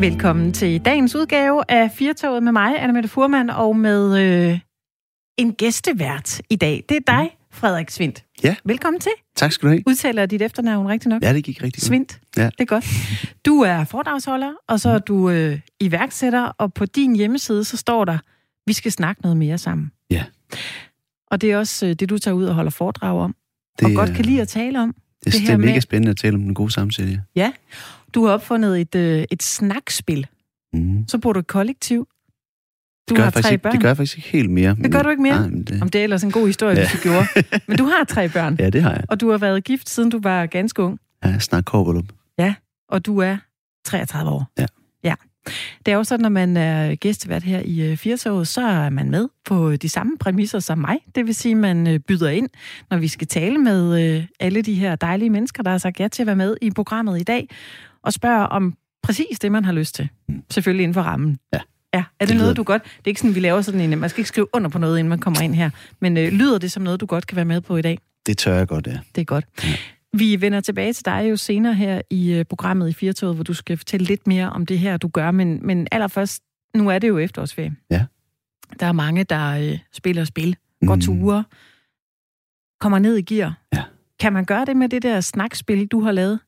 Velkommen til dagens udgave af Firtoget med mig, Anna Mette Furman, og med øh, en gæstevært i dag. Det er dig, Frederik Svindt. Ja. Velkommen til. Tak skal du have. Udtaler dit efternavn rigtigt nok? Ja, det gik rigtig godt. Svindt. Ja. Det er godt. Du er foredragsholder, og så er du øh, iværksætter, og på din hjemmeside, så står der, vi skal snakke noget mere sammen. Ja. Og det er også øh, det, du tager ud og holder foredrag om, Det, og godt kan lide at tale om. Det, det det er mega med- spændende at tale om den gode samtale. Ja. Du har opfundet et, øh, et snakspil. Mm. Så bor du i kollektiv. Du Det, gør har tre ikke, børn. det gør jeg faktisk ikke helt mere. Det gør du ikke mere? Nej, men det, Om det er ellers en god historie, ja. Ja. hvis du gjorde. Men du har tre børn, ja, det har jeg. og du har været gift, siden du var ganske ung. Ja, snak korvelup. Og du er 33 år. Ja. ja. Det er jo sådan, når man er gæstevært her i øh, Firtoget, så er man med på de samme præmisser som mig. Det vil sige, at man øh, byder ind, når vi skal tale med øh, alle de her dejlige mennesker, der har sagt ja til at være med i programmet i dag, og spørger om præcis det, man har lyst til. Selvfølgelig inden for rammen. Ja. Ja, er det, Det noget, du godt... Det er ikke sådan, vi laver sådan en... Man skal ikke skrive under på noget, inden man kommer ind her. Men øh, lyder det som noget, du godt kan være med på i dag? Det tør jeg godt, ja. Det er godt. Vi vender tilbage til dig jo senere her i øh, programmet i Firtoget, hvor du skal fortælle lidt mere om det her, du gør. Men, men allerførst, nu er det jo efterårsferie. Ja. Der er mange, der øh, spiller spil, går Mm. ture, kommer ned i gear. Ja. Kan man gøre det med det der snakspil, du har lavet?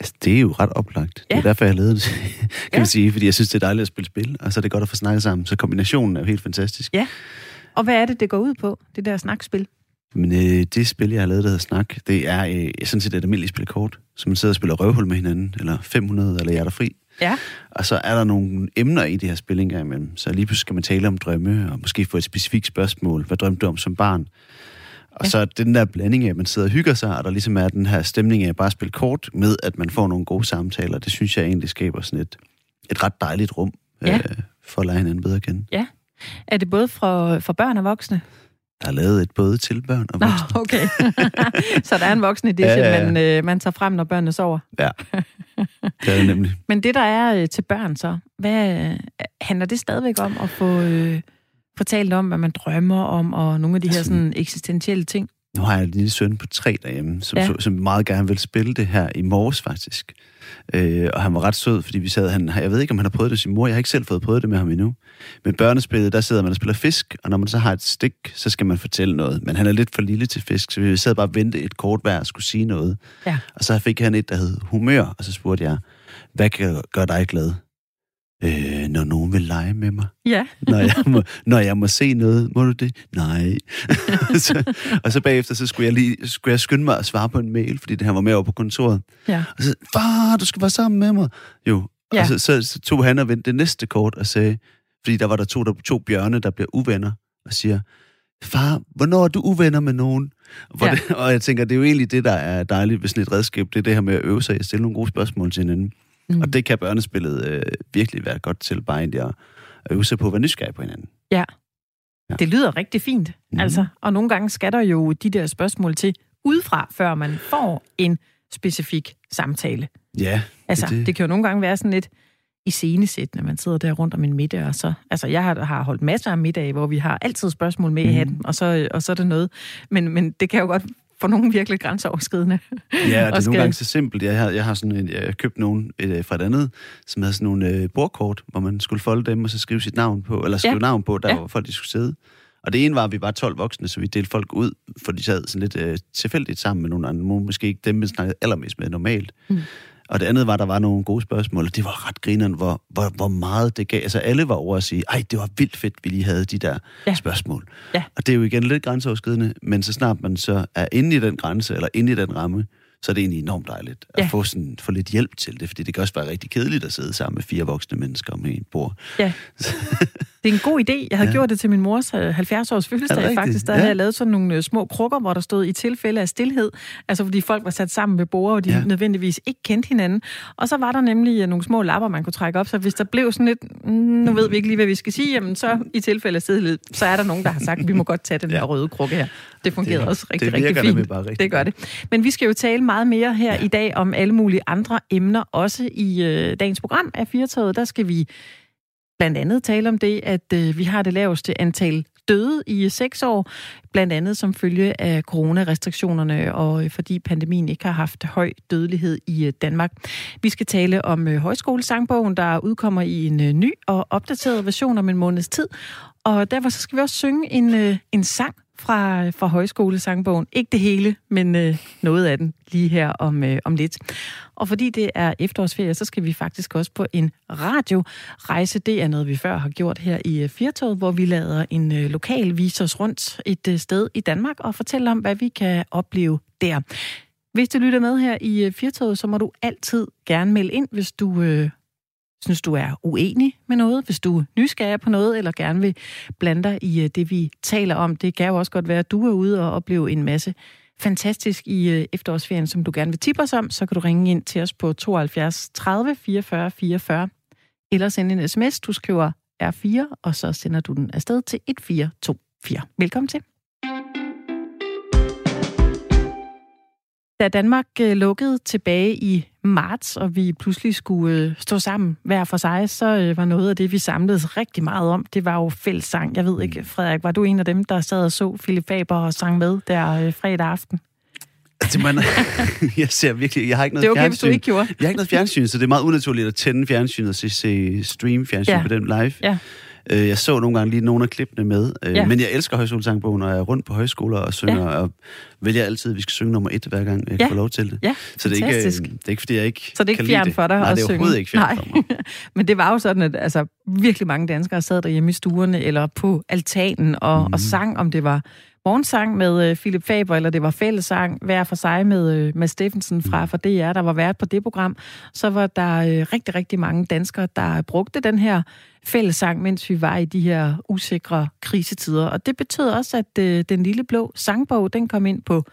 Altså, det er jo ret oplagt. Det Ja. er derfor, jeg lavede det, kan Ja. man sige. Fordi jeg synes, det er dejligt at spille spil, og så er det godt at få snakket sammen. Så kombinationen er jo helt fantastisk. Ja. Og hvad er det, det går ud på, det der snakspil? Men øh, det spil, jeg har lavet, der hedder Snak, det er øh, sådan set et almindeligt spil kort, så man sidder og spiller røvhul med hinanden, eller 500, eller hjerter fri. Ja. Og så er der nogle emner i det her spil engang imellem. Så lige pludselig skal man tale om drømme, og måske få et specifikt spørgsmål. Hvad drømte du om som barn? Og Ja. så det den der blanding af, at man sidder og hygger sig, og der ligesom er den her stemning af at bare spille kort, med at man får nogle gode samtaler. Det synes jeg egentlig skaber sådan et, et ret dejligt rum, Ja. øh, for at lære hinanden bedre at kende. Er det både for, for børn og voksne? Der er lavet et både til børn og Nå, voksne. okay. så der er en voksen edition, Ja, ja, ja. man, øh, man tager frem, når børnene sover. Ja, det er det nemlig. Men det, der er øh, til børn så, hvad øh, handler det stadigvæk om at få øh, fortalt om, hvad man drømmer om, og nogle af de her sådan eksistentielle ting? Nu har jeg en lille søn på tre derhjemme, som, Ja. som meget gerne vil spille det her i morges faktisk. Øh, og han var ret sød, fordi vi sad, han, jeg ved ikke, om han har prøvet det sin mor, jeg har ikke selv fået prøvet det med ham endnu. Men børnespillet, der sidder man og spiller fisk, og når man så har et stik, så skal man fortælle noget. Men han er lidt for lille til fisk, så vi sad bare og vente et kort hver og skulle sige noget. Ja. Og så fik han et, der hed humør, og så spurgte jeg, hvad kan gøre dig glad? Øh, når nogen vil lege med mig. Ja. Når jeg, må, når jeg må se noget, må du det? Nej. så, og så bagefter, så skulle jeg, lige, skulle jeg skynde mig at svare på en mail, fordi det han var med over på kontoret. Ja. Og så, far, du skal være sammen med mig. Jo. Ja. Og så, så, så tog han og vendte det næste kort og sagde, fordi der var der to, der, to bjørne, der bliver uvenner, og siger, far, hvornår er du uvenner med nogen? Hvor Ja. det, og jeg tænker, det er jo egentlig det, der er dejligt ved sådan et redskab, det er det her med at øve sig at stille nogle gode spørgsmål til hinanden. Mm. Mm. Og det kan børnespillet øh, virkelig være godt til, bare egentlig at, at øve sig på at være nysgerrig på hinanden. Ja. Ja. Det lyder rigtig fint, Mhm. altså. Og nogle gange skal der jo de der spørgsmål til udefra, før man får en specifik samtale. Ja, Altså, det, det. det kan jo nogle gange være sådan lidt iscenesættende, når man sidder der rundt om en middag, og så... Altså, jeg har, har holdt masser af middage, hvor vi har altid spørgsmål med i Mhm. hatten, og så, og så er det noget. Men, men det kan jo godt få nogen virkelig grænseoverskridende. Ja, det er skal- nogle gange så simpelt. Jeg har, jeg har sådan en, jeg har købt nogen et, øh, fra et andet, som havde sådan nogle øh, bordkort, hvor man skulle folde dem og så skrive sit navn på, eller skrive Ja. navn på, der Ja. hvor folk de skulle sidde. Og det ene var, at vi var 12 voksne, så vi delte folk ud, for de sad sådan lidt øh, tilfældigt sammen med nogle andre. Måske ikke dem, man snakkede allermest med normalt. Mm. Og det andet var, at der var nogle gode spørgsmål, og det var ret grineren, hvor, hvor, hvor meget det gav. Altså alle var over at sige, ej, det var vildt fedt, vi lige havde de der Ja. spørgsmål. Ja. Og det er jo igen lidt grænseoverskridende, men så snart man så er inde i den grænse, eller inde i den ramme, så er det egentlig enormt dejligt at Ja. få, sådan, få lidt hjælp til det, fordi det kan også være rigtig kedeligt at sidde sammen med fire voksne mennesker om et bord. Ja. Det er en god idé. Jeg havde ja. Ja. gjort det til min mors øh, 70-års fødselsdag rigtigt? faktisk. Der ja. Ja. havde jeg lavet sådan nogle øh, små krukker, hvor der stod i tilfælde af stillhed. Altså fordi folk var sat sammen ved bord, og de ja. Ja. nødvendigvis ikke kendte hinanden. Og så var der nemlig øh, nogle små lapper, man kunne trække op. Så hvis der blev sådan lidt, mm, nu ved vi ikke lige, hvad vi skal sige, jamen så i tilfælde af stillhed, så er der nogen, der har sagt, vi må godt tage den der røde krukke her. Det fungerede Det- også rigtig, det rigtig fint. bare rigtig det gør det. Men vi skal jo tale meget mere her ja. Ja. i dag om alle mulige andre emner, også i øh, dagens program af Firtoget. Der skal vi blandt andet tale om det, at øh, vi har det laveste antal døde i seks år, blandt andet som følge af coronarestriktionerne, og øh, fordi pandemien ikke har haft høj dødelighed i øh, Danmark. Vi skal tale om øh, højskolesangbogen, der udkommer i en ny og opdateret version om en måneds tid, og derfor så skal vi også synge en, en sang fra, fra højskolesangbogen. Ikke det hele, men øh, noget af den lige her om, øh, om lidt. Og fordi det er efterårsferie, så skal vi faktisk også på en radiorejse. Det er noget, vi før har gjort her i øh, Firtoget, hvor vi lader en øh, lokal vise os rundt et øh, sted i Danmark og fortælle om, hvad vi kan opleve der. Hvis du lytter med her i øh, Firtoget, så må du altid gerne melde ind, hvis du øh, synes, du er uenig med noget, hvis du er nysgerrig på noget, eller gerne vil blande dig i øh, det, vi taler om. Det kan jo også godt være, at du er ude og opleve en masse fantastisk i øh, efterårsferien, som du gerne vil tippe os om, så kan du ringe ind til os på 72 30 44 44, eller sende en sms. Du skriver R4, og så sender du den afsted til 1424. Velkommen til. Da Danmark øh, lukkede tilbage i marts, og vi pludselig skulle øh, stå sammen hver for sig, så øh, var noget af det, vi samledes rigtig meget om, det var jo fællessang. Jeg ved ikke, Frederik, var du en af dem, der sad og så Philip Faber og sang med der fredag aften? Altså, man, jeg ser virkelig, jeg har ikke noget det er okay, fjernsyn. Hvis du ikke gjorde. Jeg har ikke noget fjernsyn, så det er meget unaturligt at tænde fjernsynet og se, se stream fjernsyn ja. på den live. Ja. Øh, jeg så nogle gange lige nogle af klippene med, øh, ja. men jeg elsker højskolesangbogen, og jeg er rundt på højskoler og synger, ja. og vælger altid, at vi skal synge nummer et, hver gang jeg ja. får lov til det. Ja, så det er, ikke, det er ikke, fordi jeg ikke Så det er ikke fjern for dig Nej, at det er synge? overhovedet ikke fjern for mig. men det var jo sådan, at altså, virkelig mange danskere sad derhjemme i stuerne, eller på altanen, og, mm. og mhm. sang, om det var morgensang med øh, Philip Faber, eller det var fællesang hver for sig med øh, Mads Steffensen fra, fra DR, der var vært på det program, så var der øh, rigtig, rigtig mange danskere, der brugte den her fællesang, mens vi var i de her usikre krisetider. Og det betød også, at øh, den lille blå sangbog, den kom ind på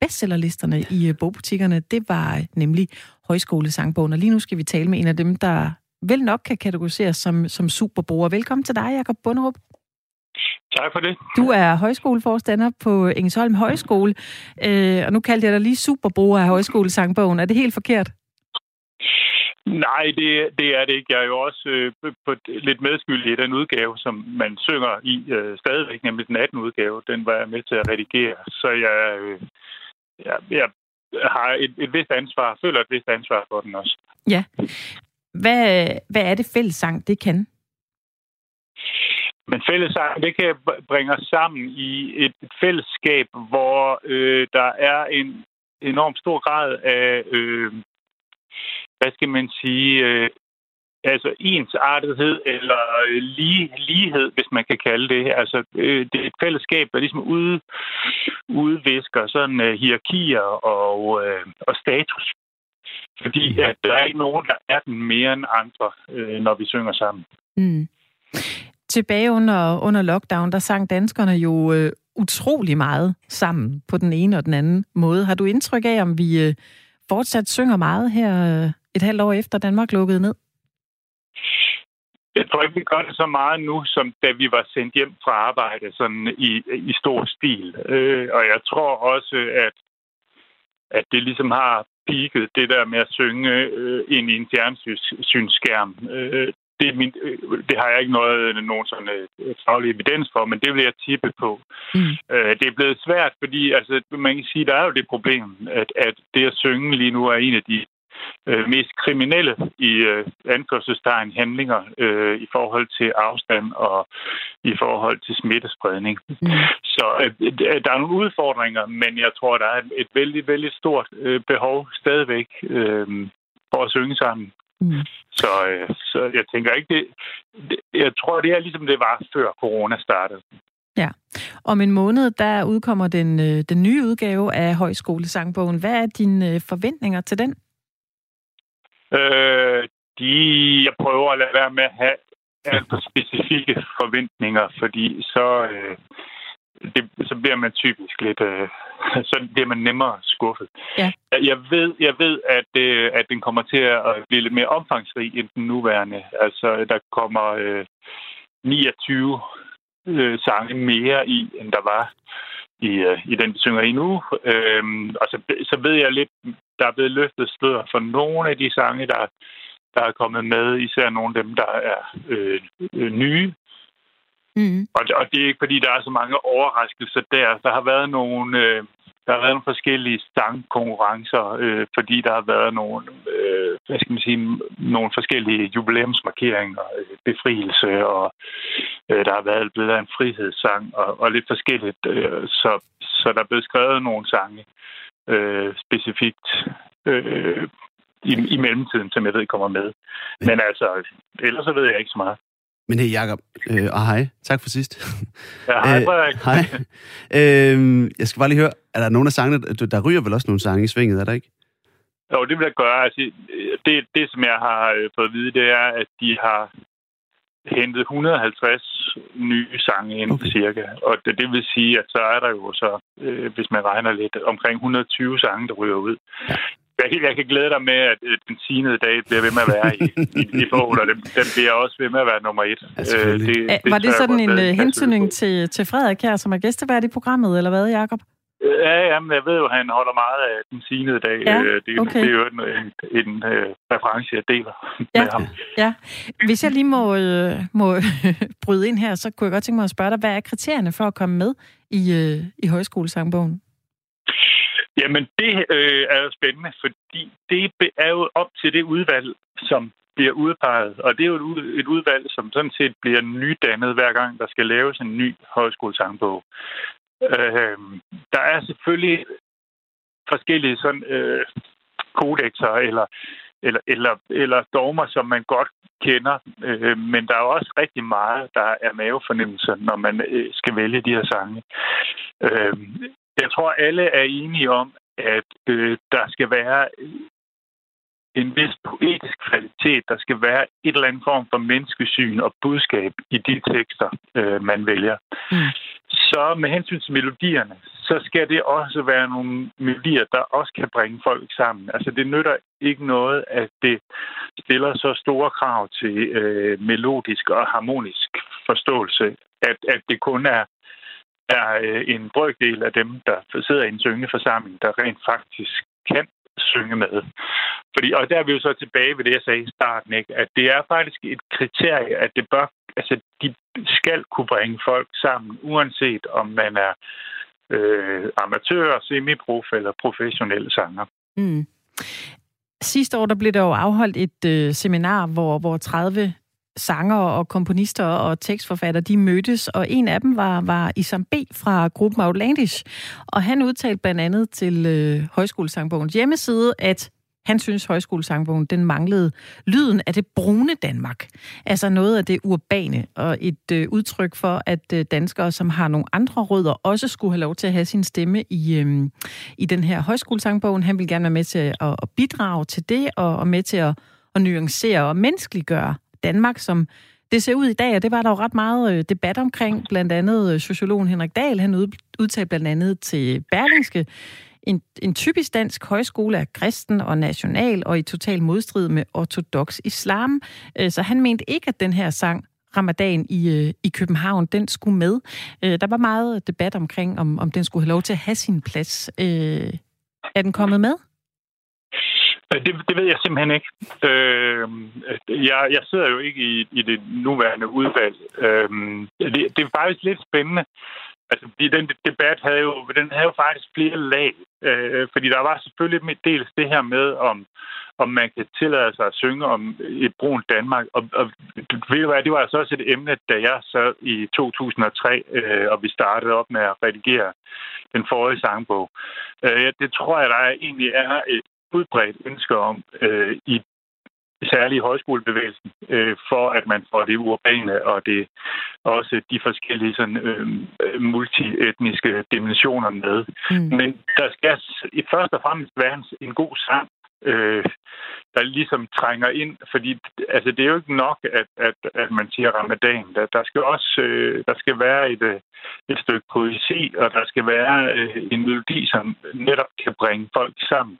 bestsellerlisterne i øh, bogbutikkerne. Det var øh, nemlig højskolesangbogen. Og lige nu skal vi tale med en af dem, der vel nok kan kategoriseres som, som superbruger. Velkommen til dig, Jakob Bunderup. Tak for det. Du er højskoleforstander på Engelsholm Højskole, øh, og nu kaldte jeg dig lige superbruger af højskolesangbogen. Er det helt forkert? Nej, det, det er det ikke. Jeg er jo også øh, på lidt medskyldig i den udgave, som man synger i øh, stadigvæk, nemlig den 18. udgave. Den var jeg med til at redigere. Så jeg, øh, jeg, jeg har et, et vist ansvar, føler et vist ansvar for den også. Ja. Hvad, hvad er det fællessang, det kan? Men fællessang, det kan bringe os sammen i et, et fællesskab, hvor øh, der er en enorm stor grad af, øh, hvad skal man sige, øh, altså ensartethed eller øh, lige, lighed, hvis man kan kalde det. Altså, øh, det er et fællesskab, der ligesom ude, udvisker sådan øh, hierarkier og, øh, og status. Fordi at der er ikke nogen, der er den mere end andre, øh, når vi synger sammen. Mm. Tilbage under, under lockdown, der sang danskerne jo øh, utrolig meget sammen på den ene og den anden måde. Har du indtryk af, om vi øh, fortsat synger meget her øh, et halvt år efter Danmark lukkede ned? Jeg tror ikke, vi gør det så meget nu, som da vi var sendt hjem fra arbejde sådan i, i stor stil. Øh, og jeg tror også, at, at det ligesom har peaket det der med at synge øh, ind i en fjernsynsskærm. Øh, det, er min, øh, det har jeg ikke noget, nogen sådan øh, faglig evidens for, men det vil jeg tippe på. Mm. Øh, det er blevet svært, fordi altså, man kan sige, der er jo det problem, at, at det at synge lige nu er en af de øh, mest kriminelle i øh, anførselstegn handlinger øh, i forhold til afstand og i forhold til smittespredning. Mm. Så øh, der er nogle udfordringer, men jeg tror, der er et vældig, vældig stort øh, behov stadigvæk øh, for at synge sammen. Mm. Så, øh, så jeg tænker ikke, det, det, jeg tror, det er ligesom det var før corona startede. Ja. Om en måned, der udkommer den, øh, den nye udgave af Højskolesangbogen. Hvad er dine øh, forventninger til den? Øh, de, jeg prøver at lade være med at have alt for specifikke forventninger, fordi så, øh, det, så bliver man typisk lidt, øh, så bliver man nemmere skuffet. Ja. Jeg ved, jeg ved at, øh, at den kommer til at blive lidt mere omfangsrig end den nuværende. Altså, der kommer øh, 29 øh, sange mere i, end der var i, øh, i den, vi synger i nu. Øhm, og så, så ved jeg lidt, der er blevet løftet slør for nogle af de sange, der, der er kommet med, især nogle af dem, der er øh, øh, nye. Mm. Og, og det er ikke, fordi der er så mange overraskelser der. Der har været nogle, øh, der har været nogle forskellige stangkonkurrencer, øh, fordi der har været nogle, øh, hvad skal man sige, nogle forskellige jubilæumsmarkeringer, øh, befrielse, og øh, der har været blevet en frihedssang, og, og lidt forskelligt. Øh, så, så der er blevet skrevet nogle sange øh, specifikt øh, i, i mellemtiden, som jeg ved kommer med. Men altså, ellers så ved jeg ikke så meget. Men hey, Jacob, øh, og hej. Tak for sidst. Ja, hej, øh, Frederik. hej. Øh, jeg skal bare lige høre, er der nogen af sangene, der ryger vel også nogle sange i svinget, er der ikke? Jo, det vil jeg gøre. Altså, det, det, som jeg har øh, fået at vide, det er, at de har hentet 150 nye sange ind, okay. cirka. Og det, det vil sige, at så er der jo så, øh, hvis man regner lidt, omkring 120 sange, der ryger ud. Ja. Jeg kan, jeg kan glæde dig med, at den sinede dag bliver ved med at være i, i, i forhold, og den, den bliver også ved med at være nummer et. Ja, øh, det, det, Var det sådan en uh, hensynning til, til Frederik her, som er gæstevært i programmet, eller hvad, Jacob? Ja, jamen, jeg ved jo, at han holder meget af den sinede dag. Ja, øh, det, okay. det er jo en, en, en uh, reference, jeg deler ja, med ham. Ja. Hvis jeg lige må, uh, må bryde ind her, så kunne jeg godt tænke mig at spørge dig, hvad er kriterierne for at komme med i, uh, i højskolesangbogen? Jamen, det øh, er jo spændende, fordi det er jo op til det udvalg, som bliver udpeget. Og det er jo et udvalg, som sådan set bliver nydannet hver gang, der skal laves en ny højskolesangbog. Øh, der er selvfølgelig forskellige sådan, øh, kodexer eller, eller, eller, eller dogmer, som man godt kender, øh, men der er også rigtig meget, der er mavefornemmelser, når man øh, skal vælge de her sange. Øh, jeg tror, alle er enige om, at øh, der skal være en vis poetisk kvalitet. Der skal være et eller andet form for menneskesyn og budskab i de tekster, øh, man vælger. Mm. Så med hensyn til melodierne, så skal det også være nogle melodier, der også kan bringe folk sammen. Altså det nytter ikke noget, at det stiller så store krav til øh, melodisk og harmonisk forståelse, at, at det kun er er øh, en brøkdel af dem, der sidder i en syngeforsamling, der rent faktisk kan synge med. Fordi, og der er vi jo så tilbage ved det, jeg sagde i starten, ikke? at det er faktisk et kriterie, at det bør, altså, de skal kunne bringe folk sammen, uanset om man er øh, amatør, semiprof eller professionel sanger. Mm. Sidste år der blev der jo afholdt et øh, seminar, hvor, hvor 30 sanger og komponister og tekstforfatter, de mødtes, og en af dem var, var Isam B. fra gruppen Outlandish, og han udtalte blandt andet til øh, Højskolesangbogens hjemmeside, at han synes, højskolesangbogen den manglede lyden af det brune Danmark. Altså noget af det urbane, og et øh, udtryk for, at øh, danskere, som har nogle andre rødder, også skulle have lov til at have sin stemme i, øh, i den her højskolesangbogen. Han vil gerne være med til at, at bidrage til det, og, og med til at, at nuancere og menneskeliggøre Danmark, som det ser ud i dag, og det var der jo ret meget øh, debat omkring. Blandt andet øh, sociologen Henrik Dahl, han udtalte blandt andet til Berlingske, en, en typisk dansk højskole er kristen og national og i total modstrid med ortodox islam. Øh, så han mente ikke, at den her sang Ramadan i, i København, den skulle med. Der var meget debat omkring, om, om den skulle have lov til at have sin plads. Er den kommet med? Øh, det, det ved jeg simpelthen ikke. Øh, jeg, jeg sidder jo ikke i, i det nuværende udvalg. Øh, det, det er faktisk lidt spændende. Altså, fordi den debat havde jo, den havde jo faktisk flere lag. Øh, fordi der var selvfølgelig dels det her med, om, om man kan tillade sig at synge om et brunt Danmark. Og, og ved du hvad, det var altså også et emne, da jeg sad i 2003, øh, og vi startede op med at redigere den forrige sangbog. Øh, det tror jeg, der egentlig er et udbredt ønske om øh, i særligt højskolebevægelsen, øh, for at man får det urbane og det også de forskellige sådan, øh, multietniske dimensioner med. Mm. Men der skal i først og fremmest være en, en god sang, øh, der ligesom trænger ind, fordi altså, det er jo ikke nok, at, at, at man siger ramadan. Der, der skal også øh, der skal være et, øh, et stykke poesi, og der skal være øh, en melodi, som netop kan bringe folk sammen.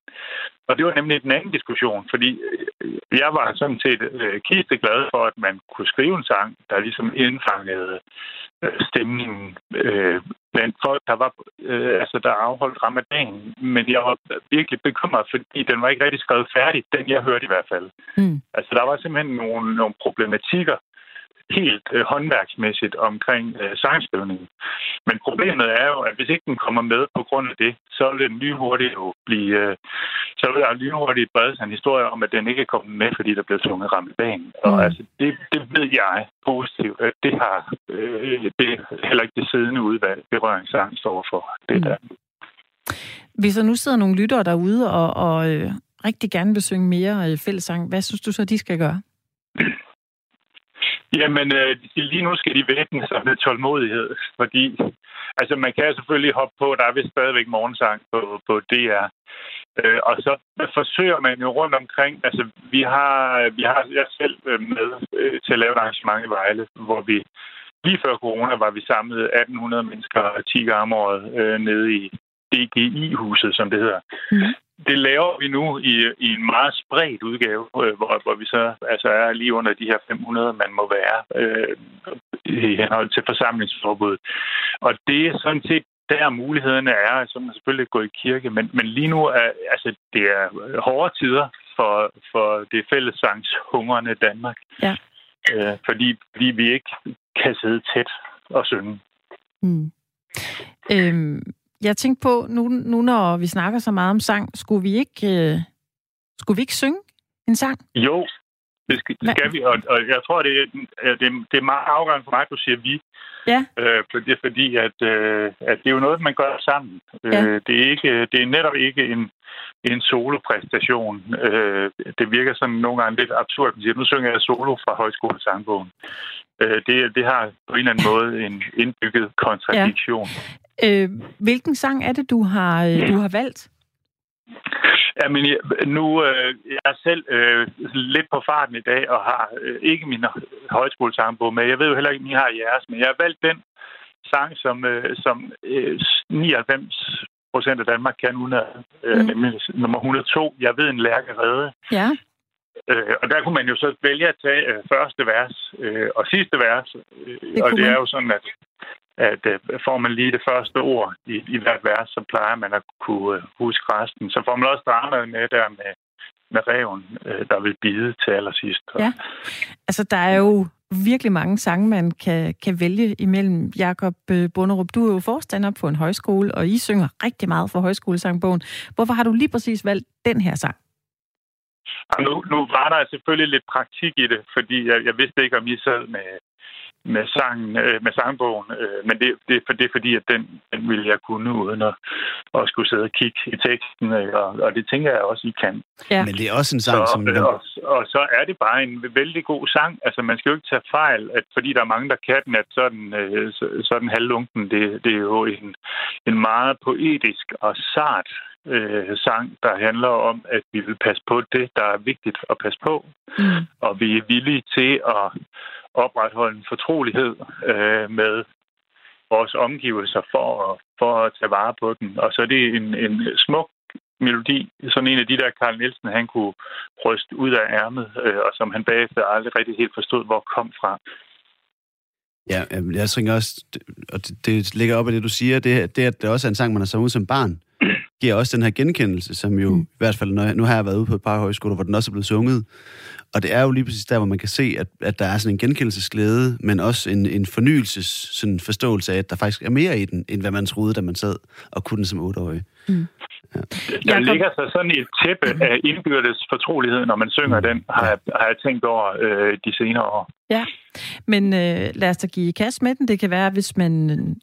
Og det var nemlig den anden diskussion, fordi øh, jeg var sådan set øh, kiste glad for, at man kunne skrive en sang, der ligesom indfangede øh, stemningen øh, blandt folk, der var øh, altså der afholdt ramadan. Men jeg var virkelig bekymret, fordi den var ikke rigtig skrevet færdig, den jeg hørte i hvert fald. Mm. Altså der var simpelthen nogle, nogle problematikker, helt øh, håndværksmæssigt omkring øh, sangskrivningen. Men problemet er jo, at hvis ikke den kommer med på grund af det, så vil den lynhurtigt jo blive... Øh, så vil der lynhurtigt brede sig en historie om, at den ikke er kommet med, fordi der blev sunget Rammelbanen. Mm. Og altså, det, det ved jeg positivt, at det har øh, det heller ikke det siddende udvalg, berøringssang står for. Det mm. der. Hvis der nu sidder nogle lyttere derude og, og øh, rigtig gerne vil synge mere øh, fællessang, hvad synes du så, de skal gøre? Jamen, øh, lige nu skal de væbne sig med tålmodighed, fordi altså, man kan selvfølgelig hoppe på, der er vist stadigvæk morgensang på, på DR. Øh, og så forsøger man jo rundt omkring, altså vi har, vi har jeg selv øh, med øh, til at lave et arrangement i Vejle, hvor vi lige før corona var vi samlet 1800 mennesker 10 gange om året øh, nede i DGI-huset, som det hedder. Mm det laver vi nu i, i en meget spredt udgave, øh, hvor, hvor vi så altså er lige under de her 500, man må være øh, i henhold til forsamlingsforbud. Og det er sådan set der mulighederne er, så man selvfølgelig gå i kirke, men, men lige nu er altså, det er hårde tider for, for det fællessangshungrende Danmark. Ja. Øh, fordi, fordi vi ikke kan sidde tæt og synge. Mm. Øhm, jeg tænkte på, nu, nu når vi snakker så meget om sang, skulle vi ikke, øh, skulle vi ikke synge en sang? Jo, det skal, det skal vi, og, og jeg tror, det er, det, det er meget afgørende for mig, at du siger vi. Ja. Øh, for det er fordi, at, øh, at det er jo noget, man gør sammen. Ja. Øh, det, er ikke, det er netop ikke en, en solopræstation. Øh, det virker sådan nogle gange lidt absurd. Man siger, nu synger jeg solo fra højskolesangbogen. Øh, det, det har på en eller anden måde en indbygget kontradiktion. Ja. Øh, hvilken sang er det, du har, øh, du har valgt? Jamen, jeg, nu øh, jeg er selv øh, lidt på farten i dag og har øh, ikke min højskolesangbog med. Jeg ved jo heller ikke, om I har jeres, men jeg har valgt den sang, som, øh, som øh, 99 procent af Danmark kan uden øh, mm. nemlig nummer 102. Jeg ved en lærke redde. Ja. Øh, og der kunne man jo så vælge at tage øh, første vers øh, og sidste vers. Øh, det og det er jo sådan, at at øh, får man lige det første ord i, i hvert vers, så plejer man at kunne øh, huske resten. Så får man også startet med der med, med reven, øh, der vil bide til allersidst. Ja, altså der er jo virkelig mange sange, man kan, kan vælge imellem. Jakob Bunderup, du er jo forstander på en højskole, og I synger rigtig meget for højskolesangbogen. Hvorfor har du lige præcis valgt den her sang? Og nu, nu var der selvfølgelig lidt praktik i det, fordi jeg, jeg vidste ikke, om I sad med, med, sangen, øh, med sangbogen, øh, men det, det, for, det er fordi, at den, den ville jeg kunne uden at, at skulle sidde og kigge i teksten, og, og det tænker jeg også, I kan. Ja. Men det er også en sang, så, som... Og, og, og så er det bare en vældig god sang. Altså, man skal jo ikke tage fejl, at fordi der er mange, der kan den, at sådan, øh, sådan halvlunken, det, det er jo en, en meget poetisk og sart øh, sang, der handler om, at vi vil passe på det, der er vigtigt at passe på. Mm. Og vi er villige til at opretholde en fortrolighed øh, med vores omgivelser for, for at tage vare på den. Og så er det en, en smuk melodi, sådan en af de der Karl Nielsen, han kunne ryste ud af ærmet, øh, og som han bagefter aldrig rigtig helt forstod, hvor kom fra. Ja, jeg tænker også, og det, det ligger op af det, du siger, det, det, at det også er en sang, man har sunget som barn, giver også den her genkendelse, som jo mm. i hvert fald, når jeg, nu har jeg været ude på et par højskoler, hvor den også er blevet sunget, og det er jo lige præcis der, hvor man kan se, at, at der er sådan en genkendelsesglæde, men også en, en fornyelses sådan forståelse af, at der faktisk er mere i den, end hvad man troede, da man sad og kunne den som otteårig. Mm. Ja. Der ligger så sådan et tæppe af indbyrdes fortrolighed, når man synger den, har, jeg, har jeg tænkt over øh, de senere år. Ja, men øh, lad os da give kast med den. Det kan være, hvis man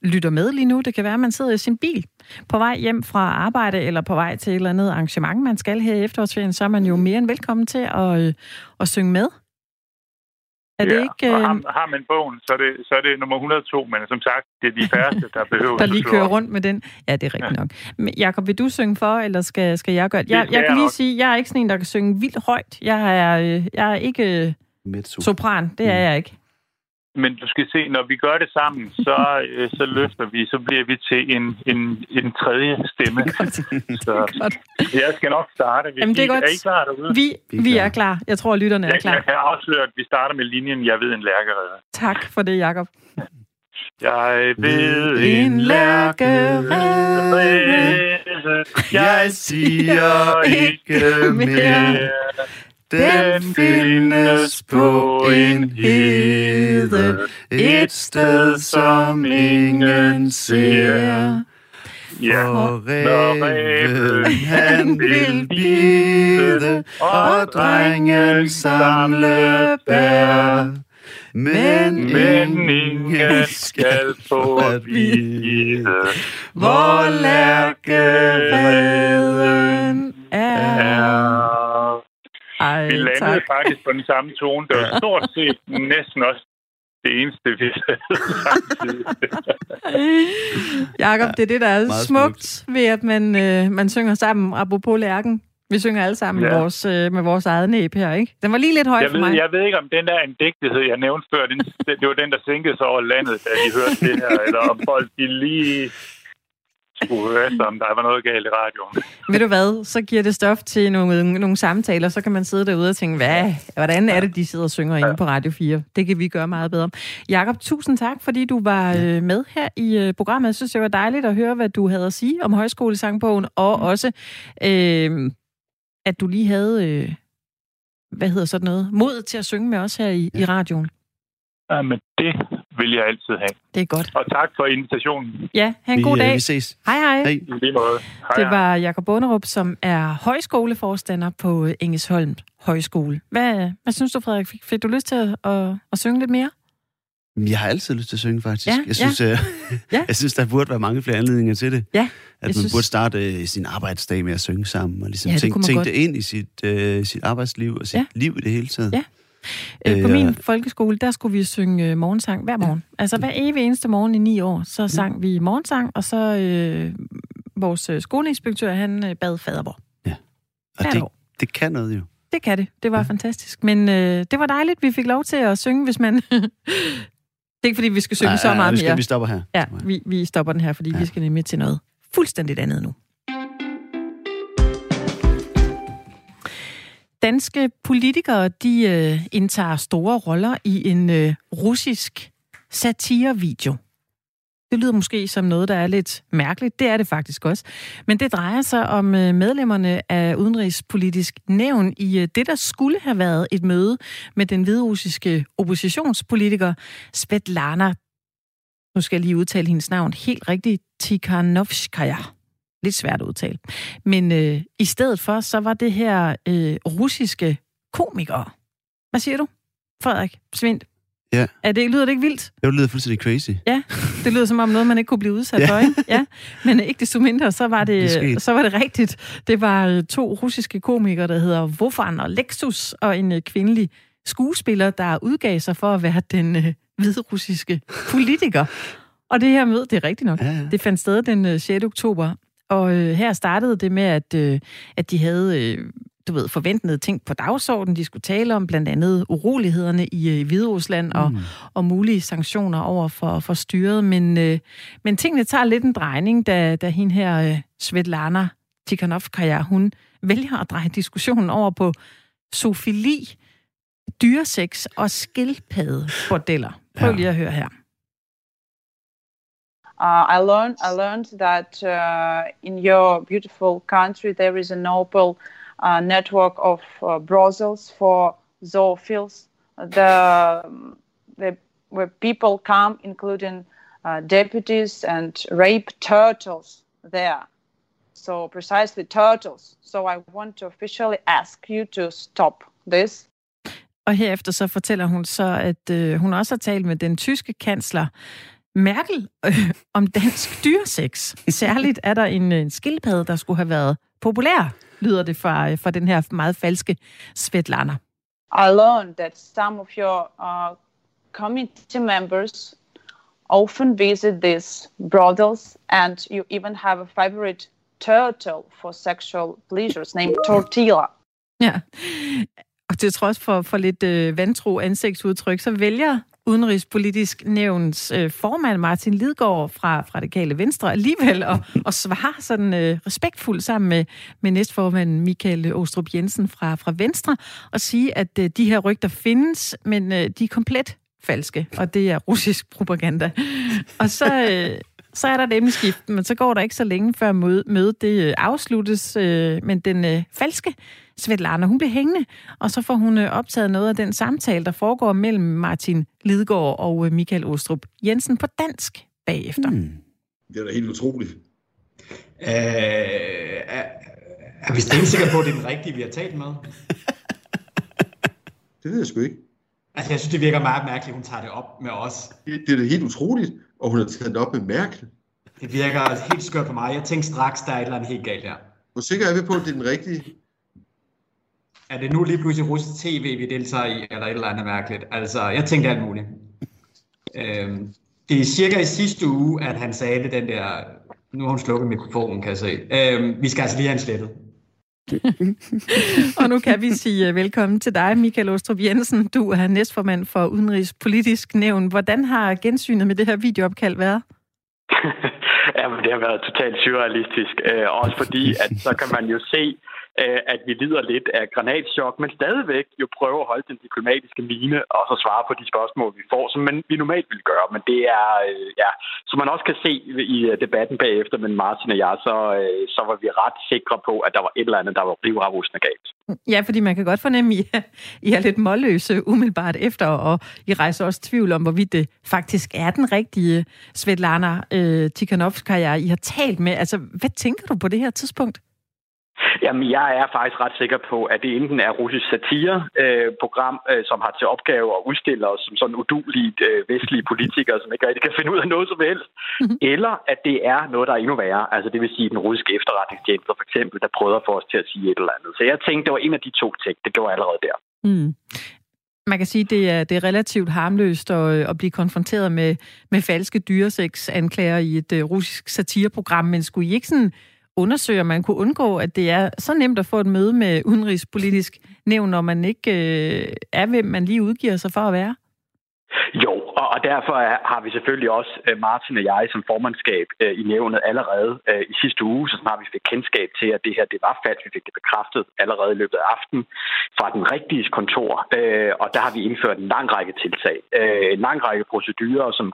lytter med lige nu, det kan være, at man sidder i sin bil på vej hjem fra arbejde, eller på vej til et eller andet arrangement, man skal her i efterårsferien, så er man jo mere end velkommen til at, øh, at synge med. Er det ja, ikke, og har, øh, har man bogen, så er, det, så er det nummer 102, men som sagt, det er de færreste, der behøver Der lige kører rundt med den. Ja, det er rigtigt ja. nok. Men Jakob, vil du synge for, eller skal, skal jeg gøre det? Jeg, jeg kan lige nok. sige, jeg er ikke sådan en, der kan synge vildt højt. Jeg er, øh, jeg er ikke Metso. sopran, det er mm. jeg ikke. Men du skal se, når vi gør det sammen, så, øh, så løfter vi, så bliver vi til en, en, en tredje stemme. så jeg skal nok starte. Hvis Jamen, det er, godt. er I klar derude? Vi, vi er klar. Jeg tror, at lytterne er klar. jeg kan afsløre, at vi starter med linjen, jeg ved en lærkerede. Tak for det, Jacob. Jeg ved En en lærkerede, jeg siger ikke mere. Den findes på en hede, et sted, som ingen ser. Ja, Og når reven han vil bide, og drengen samle bær. Men, men ingen skal få at vide, hvor lærkereden er. er. Ej, Vi landede tak. faktisk på den samme tone. Det var stort set næsten også det eneste, vi. Jakob, det er det, der er Meget smukt ved, at man, øh, man synger sammen, apropos lærken. Vi synger alle sammen ja. Vores, øh, med vores eget næb her, ikke? Den var lige lidt høj Jeg for ved, mig. jeg ved ikke, om den der andægtighed, jeg nævnte før, den, det var den, der sænkede sig over landet, da de hørte det her, eller om folk de lige skulle høre efter, om der var noget galt i radioen. Ved du hvad, så giver det stof til nogle, nogle samtaler, så kan man sidde derude og tænke, hvad, hvordan er det, de sidder og synger inde på Radio 4? Det kan vi gøre meget bedre. Jakob, tusind tak, fordi du var øh, med her i øh, programmet. Jeg synes, det var dejligt at høre, hvad du havde at sige om højskolesangbogen, og også, øh, at du lige havde, øh, hvad hedder sådan noget, mod til at synge med os her i, i radioen. Ja, men det vil jeg altid have. Det er godt. Og tak for invitationen. Ja, ha' en Vi, god øh, dag. Vi ses. Hej hej. Hej. Lige måde. Hej, Det var Jakob Bunderup, som er højskoleforstander på øh, Ingesholm Højskole. Hvad, hvad synes du, Frederik? Fik, fik du lyst til at, at, at synge lidt mere? Jeg har altid lyst til at synge, faktisk. Ja, jeg, synes, ja. Ja. jeg synes, der burde være mange flere anledninger til det. Ja, At man synes- burde starte øh, sin arbejdsdag med at synge sammen, og ligesom Ja, tænke, tænke det ind i sit, øh, sit arbejdsliv og sit Ja. liv i det hele taget. Ja. Øh, på Øh, min folkeskole, der skulle vi synge øh, morgensang hver morgen. Altså hver evig eneste morgen i ni år, så sang vi morgensang, og så øh, vores øh, skoleinspektør, han bad fadervor. Og Hvert det, år. det kan noget jo. Det kan det. Det var ja. fantastisk. Men øh, det var dejligt, vi fik lov til at synge, hvis man... det er ikke, fordi vi skal synge Nej, så nej, meget vi, skal, mere. vi stopper her. Ja, vi, vi stopper den her, fordi ja. vi skal nemlig til noget fuldstændigt andet nu. Danske politikere, de øh, indtager store roller i en øh, russisk satirevideo. Det lyder måske som noget, der er lidt mærkeligt. Det er det faktisk også. Men det drejer sig om øh, medlemmerne af Udenrigspolitisk Nævn i øh, det, der skulle have været et møde med den hviderussiske oppositionspolitiker Svetlana nu skal jeg lige udtale hendes navn helt rigtigt, Tikhanovskaya. Lidt svært at udtale. Men øh, i stedet for, så var det her øh, russiske komikere. Hvad siger du, Frederik Svindt? Ja. Er det, lyder det ikke vildt? Det lyder fuldstændig crazy. Ja, det lyder som om noget, man ikke kunne blive udsat Ja. for, ikke? Ja. Men ikke desto mindre, så var Det det, så var det rigtigt. Det var øh, to russiske komikere, der hedder Vofan og Lexus, og en øh, kvindelig skuespiller, der udgav sig for at være den øh, hviderussiske politiker. Og det her møde, det er rigtigt nok. Ja, ja. Det fandt sted den øh, 6. oktober, og øh, her startede det med, at, øh, at de havde øh, du ved, forventede ting på dagsordenen. De skulle tale om blandt andet urolighederne i øh, Hviderusland og, Mm. og mulige sanktioner over for, for styret. Men, øh, men tingene tager lidt en drejning, da, da hende her, øh, Svetlana Tikhanovskaya, hun vælger at dreje diskussionen over på sofili, dyresex og skildpaddebordeller. Prøv Ja. lige at høre her. Uh, I learned I learned that uh, in your beautiful country there is a noble uh, network of brothels for zoophiles, the, the where people come, including uh, deputies and rape turtles there. So precisely turtles. So I want to officially ask you to stop this. Og herefter så fortæller hun så, at øh, hun også har talt med den tyske kansler Merkel øh, om dansk dyresex. Særligt er der en, en skildpadde, der skulle have været populær, lyder det fra, øh, fra den her meget falske Svetlana. I learned that some of your uh, committee members often visit these brothels, and you even have a favorite turtle for sexual pleasures named Tortilla. Ja. Og til trods for, for lidt øh, vantro ansigtsudtryk, så vælger udenrigspolitisk nævns øh, formand Martin Lidgaard fra Radikale Venstre alligevel at, at svare sådan øh, respektfuldt sammen med, med næstformanden Michael Ostrup Jensen fra, fra Venstre og sige, at øh, de her rygter findes, men øh, de er komplet falske, og det er russisk propaganda. Og så, øh, så er der et emneskift, men så går der ikke så længe før mødet, det øh, afsluttes, øh, men den øh, falske Svetlana, hun bliver hængende, og så får hun optaget noget af den samtale, der foregår mellem Martin Lidgaard og Michael Ostrup Jensen på dansk bagefter. Mm. Det er da helt utroligt. Øh, er, er vi stensikre på, at det er den rigtige, vi har talt med? det ved jeg sgu ikke. Altså, jeg synes, det virker meget mærkeligt, at hun tager det op med os. Det, det er helt utroligt, og hun har taget det op med Merkel. Det virker helt skørt på mig. Jeg tænkte straks, der er et eller andet helt galt her. Hvor sikker er vi på, at det er den rigtige? Er det nu lige pludselig russisk tv, vi deltager i, eller et eller andet mærkeligt? Altså, jeg tænkte alt muligt. Øhm, det er cirka i sidste uge, at han sagde det, den der... Nu har hun slukket mikrofonen, kan jeg se. Øhm, vi skal altså lige have en slettet og nu kan vi sige øh, velkommen til dig, Michael Ostrup Jensen. Du er næstformand for Udenrigspolitisk Nævn. Hvordan har gensynet med det her videoopkald været? Jamen, det har været totalt surrealistisk. Øh, også fordi, at så kan man jo se, Øh, at vi lider lidt af granatschok, men stadigvæk jo prøver at holde den diplomatiske mine og så svare på de spørgsmål, vi får, som man, vi normalt vil gøre. Men det er, øh, ja, som man også kan se i øh, debatten bagefter med Martin og jeg, så, så var vi ret sikre på, at der var et eller andet, der var rivravusende galt. Ja, fordi man kan godt fornemme, at I er, I er lidt målløse umiddelbart efter, og I rejser også tvivl om, hvorvidt det faktisk er den rigtige Svetlana øh, Tikhanovskaya, I har talt med. Altså, hvad tænker du på det her tidspunkt? Jamen, jeg er faktisk ret sikker på, at det enten er russisk satire-program, øh, øh, som har til opgave at udstille os som sådan udulige øh, vestlige politikere, som ikke rigtig kan finde ud af noget som helst, mm-hmm. eller at det er noget, der er endnu værre. Altså det vil sige den russiske efterretningstjeneste for eksempel, der prøver at få os til at sige et eller andet. Så jeg tænkte, det var en af de to ting. Det gjorde allerede der. Mm. Man kan sige, at det er, det er relativt harmløst at, at blive konfronteret med, med falske dyresex-anklager i et russisk satireprogram, men skulle I ikke sådan undersøger, man kunne undgå, at det er så nemt at få et møde med udenrigspolitisk nævn, når man ikke øh, er, hvem man lige udgiver sig for at være? Jo, og, og derfor har vi selvfølgelig også, øh, Martin og jeg, som formandskab øh, i nævnet allerede øh, i sidste uge, så snart vi fik kendskab til, at det her det var falsk. Vi fik det bekræftet allerede i løbet af aftenen fra den rigtige kontor, øh, og der har vi indført en lang række tiltag. Øh, en lang række procedurer, som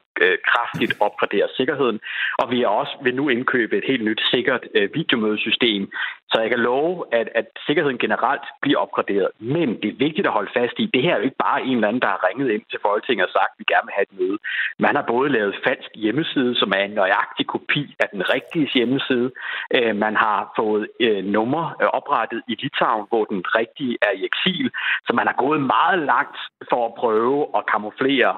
kraftigt opgraderer sikkerheden, og vi er også vil nu indkøbe et helt nyt sikkert videomødesystem, så jeg kan love, at, at sikkerheden generelt bliver opgraderet. Men det er vigtigt at holde fast i, det her er jo ikke bare en eller anden, der har ringet ind til Folketinget og sagt, at vi gerne vil have et møde. Man har både lavet falsk hjemmeside, som er en nøjagtig kopi af den rigtige hjemmeside. Øh, man har fået øh, nummer øh, oprettet i Litauen, hvor den rigtige er i eksil. Så man har gået meget langt for at prøve at kamuflere,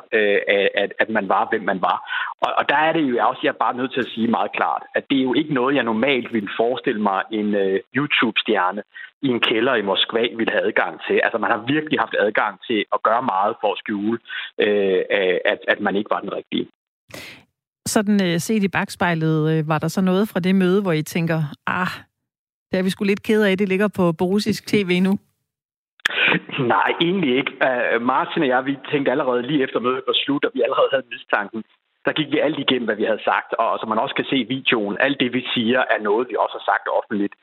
at, at man var, hvem man var. Og, og der er det jo også, jeg er bare nødt til at sige meget klart, at det er jo ikke noget, jeg normalt ville forestille mig en YouTube-stjerne i en kælder i Moskva ville have adgang til. Altså man har virkelig haft adgang til at gøre meget for at skjule, øh, at, at man ikke var den rigtige. Sådan øh, set i bagspejlet, øh, var der så noget fra det møde, hvor I tænker, ah, det er vi sgu lidt ked af, det ligger på, på russisk tv nu? Nej, egentlig ikke. Uh, Martin og jeg, vi tænkte allerede lige efter mødet var slut, og vi allerede havde mistanken. Der gik vi alt igennem, hvad vi havde sagt, og som man også kan se i videoen, alt det vi siger er noget, vi også har sagt offentligt.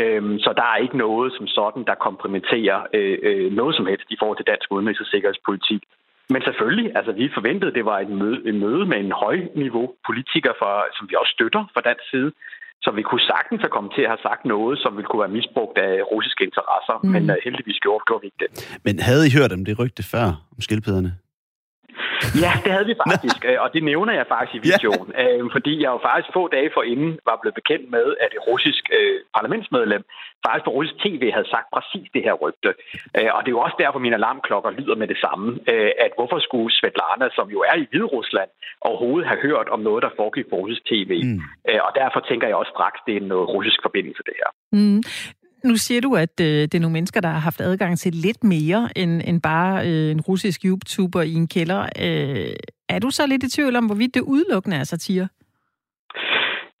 Øhm, så der er ikke noget som sådan, der kompromitterer øh, øh, noget som helst i forhold til dansk udenrigs- og sikkerhedspolitik. Men selvfølgelig, altså vi forventede, det var et møde, et møde med en høj niveau politiker, for, som vi også støtter fra dansk side. Så vi kunne sagtens have kommet til at have sagt noget, som ville kunne være misbrugt af russiske interesser, mm. men uh, heldigvis gjorde, gjorde vi ikke det. Men havde I hørt om det rygte før, om skildpadderne? Ja, det havde vi faktisk, øh, og det nævner jeg faktisk i videoen, ja. Øh, fordi jeg jo faktisk få dage forinden var blevet bekendt med, at et russisk øh, parlamentsmedlem faktisk på russisk tv havde sagt præcis det her rygte. Øh, og det er jo også derfor, mine alarmklokker lyder med det samme, at hvorfor skulle Svetlana, som jo er i Hviderusland, overhovedet have hørt om noget, der foregik på russisk tv. Mm. Og derfor tænker jeg også straks, det er noget russisk forbindelse, det her. Mm. Nu siger du, at øh, det er nogle mennesker, der har haft adgang til lidt mere end, end bare øh, en russisk YouTuber i en kælder. Øh, er du så lidt i tvivl om, hvorvidt det udelukkende er satire?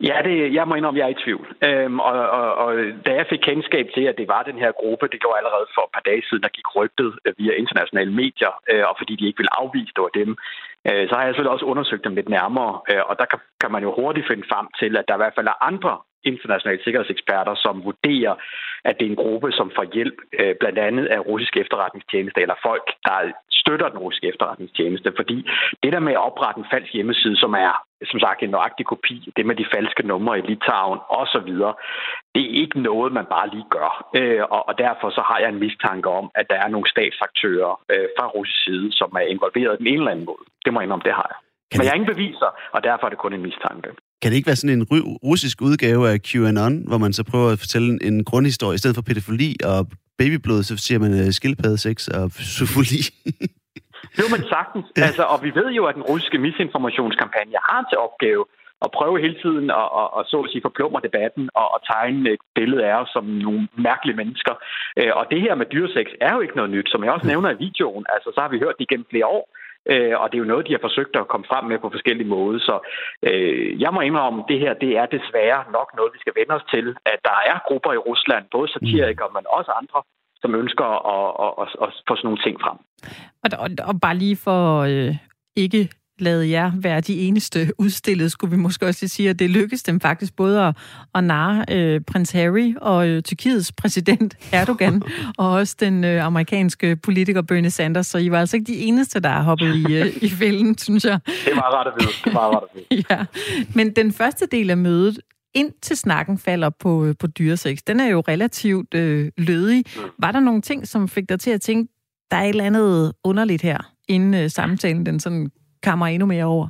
Ja, det, jeg må indrømme, at jeg er i tvivl. Øhm, og, og, og da jeg fik kendskab til, at det var den her gruppe, det gjorde allerede for et par dage siden, der gik rygtet øh, via internationale medier, øh, og fordi de ikke ville afvise, det var dem, Øh, så har jeg selvfølgelig også undersøgt dem lidt nærmere. Øh, og der kan, man jo hurtigt finde frem til, at der i hvert fald er andre internationale sikkerhedseksperter, som vurderer, at det er en gruppe, som får hjælp øh, blandt andet af russiske efterretningstjeneste, eller folk, der støtter den russiske efterretningstjeneste. Fordi det der med at oprette en falsk hjemmeside, som er som sagt en nøjagtig kopi, det med de falske numre i Litauen osv., det er ikke noget, man bare lige gør. Og, og derfor så har jeg en mistanke om, at der er nogle statsaktører fra russisk side, som er involveret i den ene eller anden måde. Det må jeg indrømme, det har jeg. Men jeg har ingen beviser, og derfor er det kun en mistanke. Kan det ikke være sådan en russisk udgave af QAnon, hvor man så prøver at fortælle en grundhistorie? I stedet for pædofili og babyblod, så siger man uh, skildpaddesex og sofoli. jo, men sagtens. Ja. Altså, og vi ved jo, at den russiske misinformationskampagne har til opgave at prøve hele tiden at, at, at så at sige, forplumre debatten og at tegne et billede af os som nogle mærkelige mennesker. Øh, og det her med dyresex er jo ikke noget nyt. Som jeg også nævner i videoen, altså, så har vi hørt det igennem flere år. Øh, og det er jo noget, de har forsøgt at komme frem med på forskellige måder. Så øh, jeg må indrømme, at det her det er desværre nok noget, vi skal vende os til. At der er grupper i Rusland, både satirikere, men også andre, som ønsker at, at, at, at få sådan nogle ting frem. Og, og, og bare lige for øh, ikke lade jer være de eneste udstillet, skulle vi måske også sige, at det lykkedes dem faktisk både at, at narre øh, prins Harry og øh, Tyrkiets præsident Erdogan, og også den øh, amerikanske politiker Bernie Sanders, så I var altså ikke de eneste, der har hoppet i, øh, i fælden, synes jeg. Det var ret at vide. Det var ret at vide. ja. Men den første del af mødet, ind til snakken falder på, øh, på dyresex, den er jo relativt øh, lødig. Mm. Var der nogle ting, som fik dig til at tænke, der er et eller andet underligt her, inden øh, samtalen den sådan kammer endnu mere over?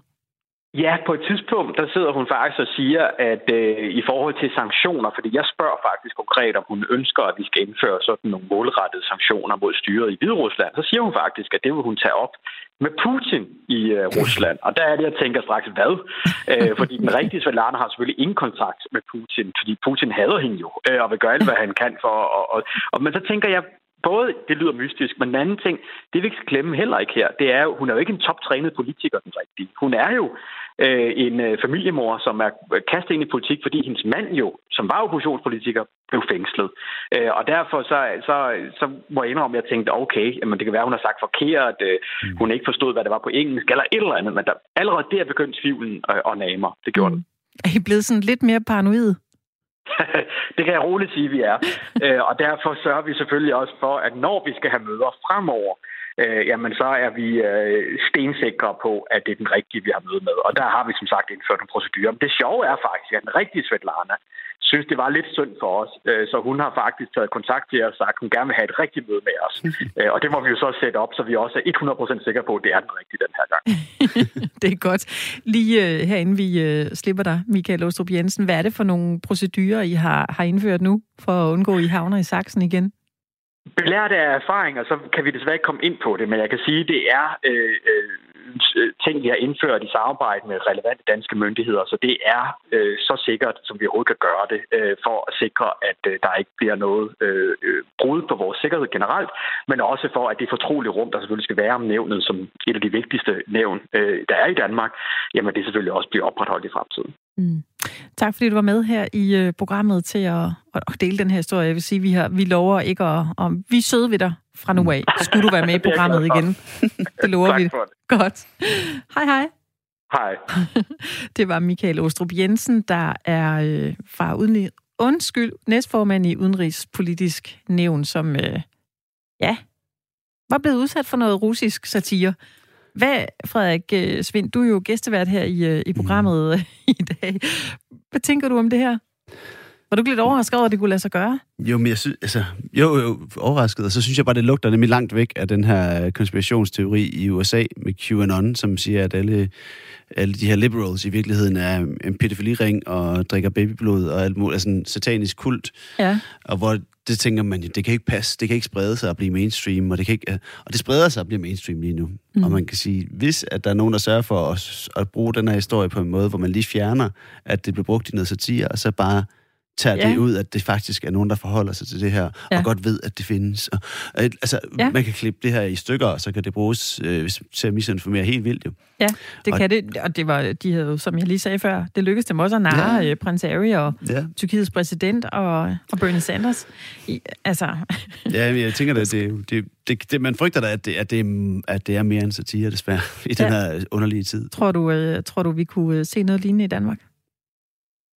Ja, på et tidspunkt, der sidder hun faktisk og siger, at øh, i forhold til sanktioner, fordi jeg spørger faktisk konkret, om hun ønsker, at vi skal indføre sådan nogle målrettede sanktioner mod styret i Hvide Rusland, så siger hun faktisk, at det vil hun tage op med Putin i øh, Rusland. Og der er det, jeg tænker straks, hvad? Øh, fordi den rigtige Svetlana har selvfølgelig ingen kontakt med Putin, fordi Putin hader hende jo, øh, og vil gøre alt, hvad han kan for. Og, og, og, men så tænker jeg, både, det lyder mystisk, men den anden ting, det vi ikke skal glemme heller ikke her, det er jo, hun er jo ikke en toptrænet politiker, den rigtige. Hun er jo øh, en øh, familiemor, som er kastet ind i politik, fordi hendes mand jo, som var oppositionspolitiker, blev fængslet. Øh, og derfor så, så, så må jeg indrømme, at jeg tænkte, okay, jamen, det kan være, hun har sagt forkert, øh, mm. hun ikke forstod, hvad det var på engelsk, eller et eller andet, men der, allerede der begyndte tvivlen at, at nage mig. Det gjorde mm. den. Er I blevet sådan lidt mere paranoid? det kan jeg roligt sige, at vi er. Øh, og derfor sørger vi selvfølgelig også for, at når vi skal have møder fremover, øh, jamen så er vi øh, stensikre på, at det er den rigtige, vi har møde med. Og der har vi som sagt indført en procedure. Men det sjove er faktisk, at den rigtige Svetlana synes, det var lidt synd for os. Øh, så hun har faktisk taget kontakt til os og sagt, at hun gerne vil have et rigtigt møde med os. Øh, og det må vi jo så sætte op, så vi også er 100% sikre på, at det er den rigtige den her gang. det er godt. Lige uh, herinde vi uh, slipper dig, Michael Ostrup Jensen. Hvad er det for nogle procedurer, I har, har indført nu, for at undgå, at I havner i saksen igen? Belært af erfaringer, så kan vi desværre ikke komme ind på det, men jeg kan sige, at det er øh, øh, ting, vi har indført i samarbejde med relevante danske myndigheder, så det er øh, så sikkert, som vi overhovedet kan gøre det, øh, for at sikre, at øh, der ikke bliver noget øh, øh, brud på vores sikkerhed generelt, men også for, at det fortrolige rum, der selvfølgelig skal være om nævnet, som et af de vigtigste nævn, øh, der er i Danmark, jamen det selvfølgelig også bliver opretholdt i fremtiden. Mm. Tak fordi du var med her i uh, programmet til at, at dele den her historie. Jeg vil sige, vi, har, vi lover ikke at... Og vi er søde ved dig fra nu af. Skulle du være med i programmet igen? det lover vi. Det. Godt. Hej hej. Hej. det var Michael Ostrup Jensen, der er øh, fra uden, undskyld, næstformand i Udenrigspolitisk Nævn, som øh, ja, var blevet udsat for noget russisk satire. Hvad, Frederik øh, Svind, du er jo gæstevært her i, øh, i programmet mm. i dag. Hvad tænker du om det her? Var du ikke lidt overrasket over, at det kunne lade sig gøre? Jo, men jeg synes, altså, jo, jo, overrasket, og så synes jeg bare, det lugter nemlig langt væk af den her konspirationsteori i USA med QAnon, som siger, at alle, alle de her liberals i virkeligheden er en pædofiliring og drikker babyblod og alt muligt, altså en satanisk kult. Ja. Og hvor det tænker man, det kan ikke passe, det kan ikke sprede sig og blive mainstream, og det, kan ikke, og det spreder sig og bliver mainstream lige nu. Mm. Og man kan sige, hvis at der er nogen, der sørger for at, at bruge den her historie på en måde, hvor man lige fjerner, at det bliver brugt i noget satire, og så bare tager Ja. det ud, at det faktisk er nogen, der forholder sig til det her, Ja. og godt ved, at det findes. Og, og, altså, Ja. man kan klippe det her i stykker, og så kan det bruges øh, hvis- til at misinformere helt vildt jo. Ja, det Og- kan det. Og det var, de havde jo, som jeg lige sagde før, det lykkedes dem også at narre Ja. ja. prins Harry og Ja, Tyrkiets præsident og, og Bernie Sanders. I, altså, ja jeg tænker, at det, det, det, det, man frygter da, at det, at, det, er- at det er mere end satire, desværre, i den Ja. her underlige tid. tror du, øh, tror du, vi kunne øh, se noget lignende i Danmark?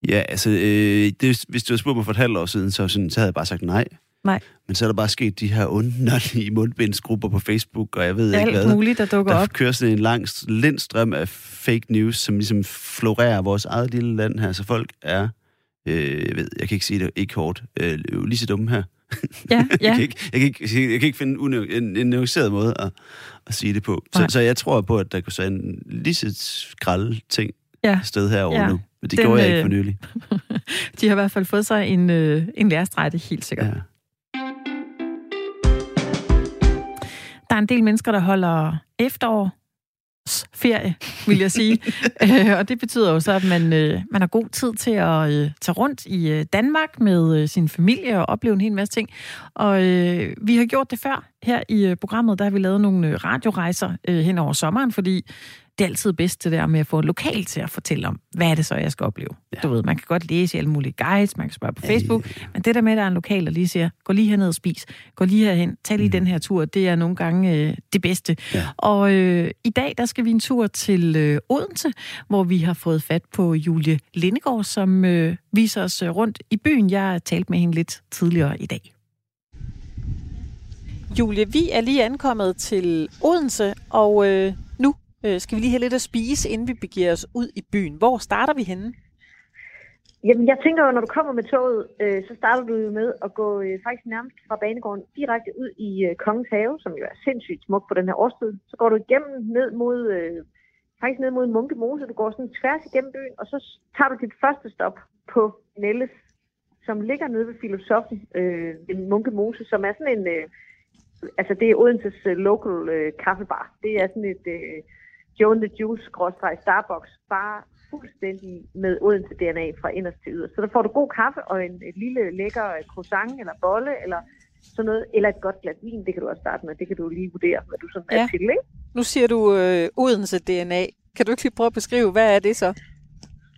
Ja, altså, øh, det, hvis du havde spurgt mig for et halvt år siden, så, sådan, så havde jeg bare sagt nej. Nej. Men så er der bare sket de her underlige mundbindsgrupper på Facebook, og jeg ved ikke Alt hvad. muligt, der dukker Der op. kører sådan en lang lindstrøm af fake news, som ligesom florerer vores eget lille land her, så folk er, øh, jeg ved, jeg kan ikke sige det, ikke hårdt, øh, lige så dumme her. Ja, jeg, ja. kan ikke, jeg, kan ikke, jeg kan ikke finde une, en, en nuanceret måde at, at sige det på. Så, Nej. så jeg tror på, at der kunne så en lige så skralde ting Ja. sted herovre Ja. nu. Men det Den, gjorde jeg ikke øh, for nylig. De har i hvert fald fået sig en, øh, en er helt sikkert. Ja. Der er en del mennesker, der holder efterår ferie, vil jeg sige. øh, og det betyder jo så, at man, øh, man har god tid til at øh, tage rundt i øh, Danmark med øh, sin familie og opleve en hel masse ting. Og øh, vi har gjort det før her i øh, programmet. Der har vi lavet nogle øh, radiorejser øh, hen over sommeren, fordi det er altid bedst det der med at få lokalt til at fortælle om, hvad er det så, jeg skal opleve. Ja. Du ved, man kan godt læse i alle mulige guides, man kan spørge på Facebook, men det der med, at der er en lokal, der lige siger, gå lige herned og spis, gå lige herhen, tag lige mm. den her tur, det er nogle gange øh, det bedste. Ja. Og øh, i dag, der skal vi en tur til øh, Odense, hvor vi har fået fat på Julie Lindegård, som øh, viser os øh, rundt i byen. Jeg har talt med hende lidt tidligere i dag. Julie, vi er lige ankommet til Odense, og øh, øh, skal vi lige have lidt at spise, inden vi begiver os ud i byen. Hvor starter vi henne? Jamen, jeg tænker jo, når du kommer med toget, øh, så starter du jo med at gå øh, faktisk nærmest fra banegården direkte ud i øh, Kongens Have, som jo er sindssygt smuk på den her årstid. Så går du igennem ned mod, øh, faktisk ned mod Munke Mose. Du går sådan tværs igennem byen, og så tager du dit første stop på Nelles, som ligger nede ved Filosofen øh, ved Munke Mose, som er sådan en... Øh, altså, det er Odenses øh, local øh, kaffebar. Det er sådan et... Øh, Joe and the Juice, Starbucks, bare fuldstændig med Odense DNA fra inderst til yderst. Så der får du god kaffe og en et lille lækker øh, croissant eller bolle eller sådan noget, eller et godt glas vin, det kan du også starte med. Det kan du lige vurdere, hvad du sådan Ja. er til, ikke? Nu siger du øh, Odense DNA. Kan du ikke lige prøve at beskrive, hvad er det så?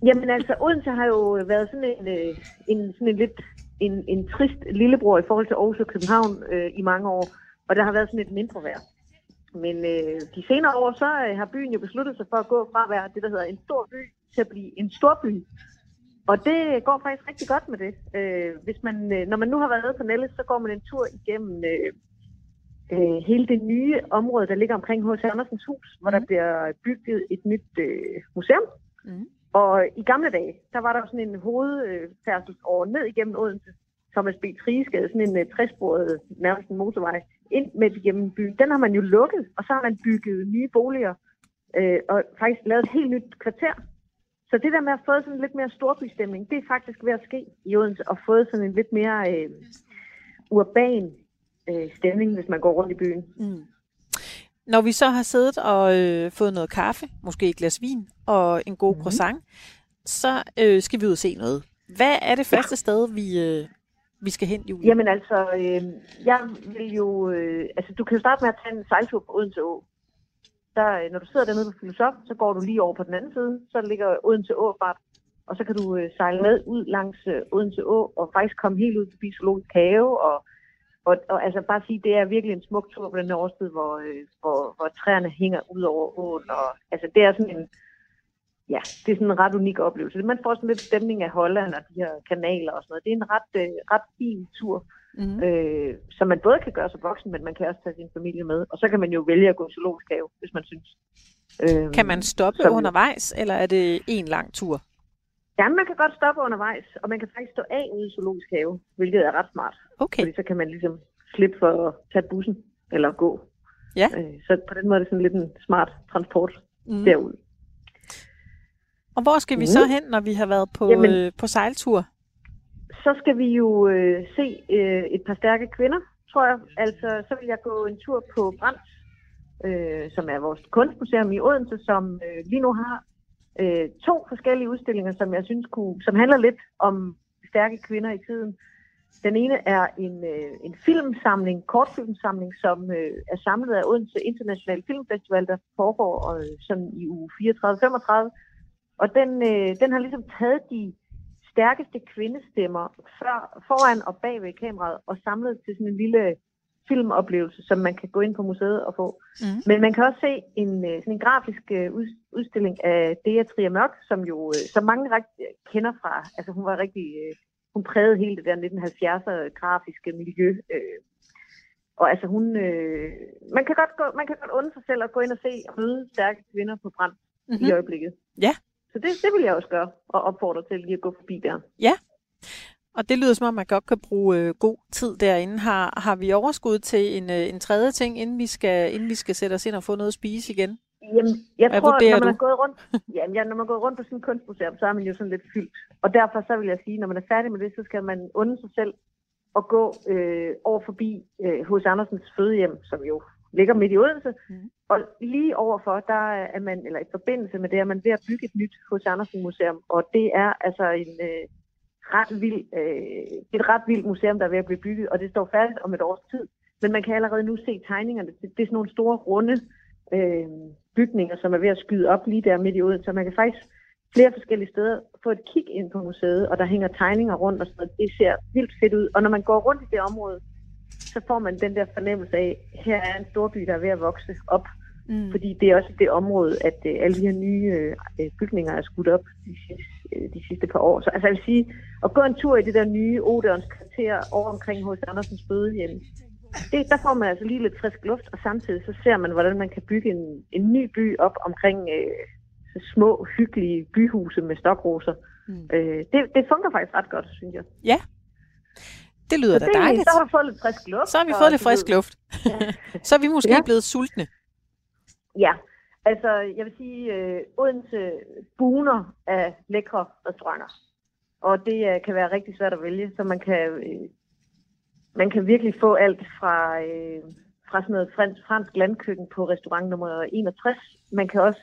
Jamen altså, Odense har jo været sådan en, øh, en, sådan en lidt en, en trist lillebror i forhold til Aarhus og København øh, i mange år, og der har været sådan et mindre værd. Men øh, de senere år, så øh, har byen jo besluttet sig for at gå fra at være det, der hedder en stor by, til at blive en stor by. Og det går faktisk rigtig godt med det. Øh, hvis man, øh, når man nu har været nede på Nelles, så går man en tur igennem øh, øh, hele det nye område, der ligger omkring H.C. Andersens hus, hvor der bliver bygget et nyt øh, museum. Mm. Og i gamle dage, der var der jo sådan en hovedfærdselsåre ned igennem Odense, Thomas B. Triesgade, sådan en uh, træsporet, nærmest en motorvej, ind midt igennem byen. Den har man jo lukket, og så har man bygget nye boliger, øh, og faktisk lavet et helt nyt kvarter. Så det der med at få sådan lidt mere storbystemning, det er faktisk ved at ske i Odense, og fået sådan en lidt mere øh, urban øh, stemning, hvis man går rundt i byen. Mm. Når vi så har siddet og øh, fået noget kaffe, måske et glas vin og en god mm. croissant, så øh, skal vi ud og se noget. Hvad er det første ja. sted, vi, øh, vi skal hen, Julie? Jamen altså, øh, jeg vil jo... Øh, altså, du kan jo starte med at tage en sejltur på Odense Å. Der, øh, når du sidder dernede på Filosof, så går du lige over på den anden side. Så ligger Odense Åfart. Og så kan du øh, sejle med ud langs øh, Odense Å, og faktisk komme helt ud til Zoologisk Have. Og, og, og altså bare sige, det er virkelig en smuk tur på den her årstid, hvor, øh, hvor, hvor træerne hænger ud over åen. Og, altså det er sådan en... Ja, det er sådan en ret unik oplevelse. Man får sådan lidt stemning af Holland og de her kanaler og sådan noget. Det er en ret, øh, ret fin tur, Mm. øh, som man både kan gøre som voksen, men man kan også tage sin familie med. Og så kan man jo vælge at gå i zoologisk have, hvis man synes. Øh, Kan man stoppe som- undervejs, eller er det en lang tur? Ja, man kan godt stoppe undervejs, og man kan faktisk stå af ude i zoologisk have, hvilket er ret smart. Okay. Fordi så kan man ligesom slippe for at tage bussen eller gå. Ja. Øh, så på den måde er det sådan lidt en smart transport Mm. derud. Og hvor skal vi Mm. så hen, når vi har været på, Jamen- øh, på sejltur? Så skal vi jo øh, se øh, et par stærke kvinder, tror jeg. Altså, så vil jeg gå en tur på Brands, øh, som er vores kunstmuseum i Odense, som øh, lige nu har øh, to forskellige udstillinger, som jeg synes kunne, som handler lidt om stærke kvinder i tiden. Den ene er en, øh, en filmsamling, kortfilmsamling, som øh, er samlet af Odense International Filmfestival, der foregår øh, sådan i uge 34-35. Og den, øh, den har ligesom taget de stærkeste kvindestemmer før, foran og bag ved kameraet og samlet til sådan en lille filmoplevelse, som man kan gå ind på museet og få. Mm. Men man kan også se en, øh, sådan en grafisk øh, ud- udstilling af Dea Trier Mørk, som jo øh, som mange rigtig kender fra. Altså hun var rigtig, hun prægede hele det der 1970'er grafiske miljø. Og altså hun, man kan godt gå, man kan godt undre sig selv at gå ind og se og møde stærke kvinder på brand Mhm. mm-hmm. i øjeblikket. Ja. Så det, det vil jeg også gøre, og opfordre til lige at gå forbi der. Og det lyder som om, man godt kan bruge øh, god tid derinde. Har, har vi overskud til en, øh, en tredje ting, inden vi, skal, inden vi skal sætte os ind og få noget at spise igen? Jamen, jeg Hvad tror, når man du? er gået rundt, jamen, ja, når man er gået rundt på sådan et kunstmuseum, så er man jo sådan lidt fyldt. Og derfor så vil jeg sige, når man er færdig med det, så skal man unde sig selv at gå øh, over forbi øh, hos Andersens fødehjem, som jo ligger midt i Odense. Mm. Og lige overfor, der er man, eller i forbindelse med det, er man ved at bygge et nyt hos Andersen Museum. Og det er altså en øh, ret vild, øh, et ret vildt museum, der er ved at blive bygget, og det står færdigt om et års tid. Men man kan allerede nu se tegningerne. Det, det er sådan nogle store, runde øh, bygninger, som er ved at skyde op lige der midt i Odense. Så man kan faktisk flere forskellige steder få et kig ind på museet, og der hænger tegninger rundt og sådan noget. Det ser vildt fedt ud. Og når man går rundt i det område, så får man den der fornemmelse af, her er en storby, der er ved at vokse op. Mm. Fordi det er også det område, at øh, alle de her nye øh, bygninger er skudt op de sidste, øh, de sidste par år. Så altså, jeg vil sige, at gå en tur i det der nye Odeons kvarter over omkring hos Andersens fødehjem, det, der får man altså lige lidt frisk luft, og samtidig så ser man, hvordan man kan bygge en, en ny by op omkring øh, så små, hyggelige byhuse med stokroser. Mm. Øh, det, det fungerer faktisk ret godt, synes jeg. Det lyder da dejligt. så har du fået lidt frisk luft. Så har vi fået lidt frisk luft. så er vi måske Ja. blevet sultne. Ja, altså jeg vil sige, øh, Odense buner af lækre restauranter. Og det øh, kan være rigtig svært at vælge, så man kan, øh, man kan virkelig få alt fra, øh, fra sådan noget fransk, fransk landkøkken på restaurant nummer 61. Man kan også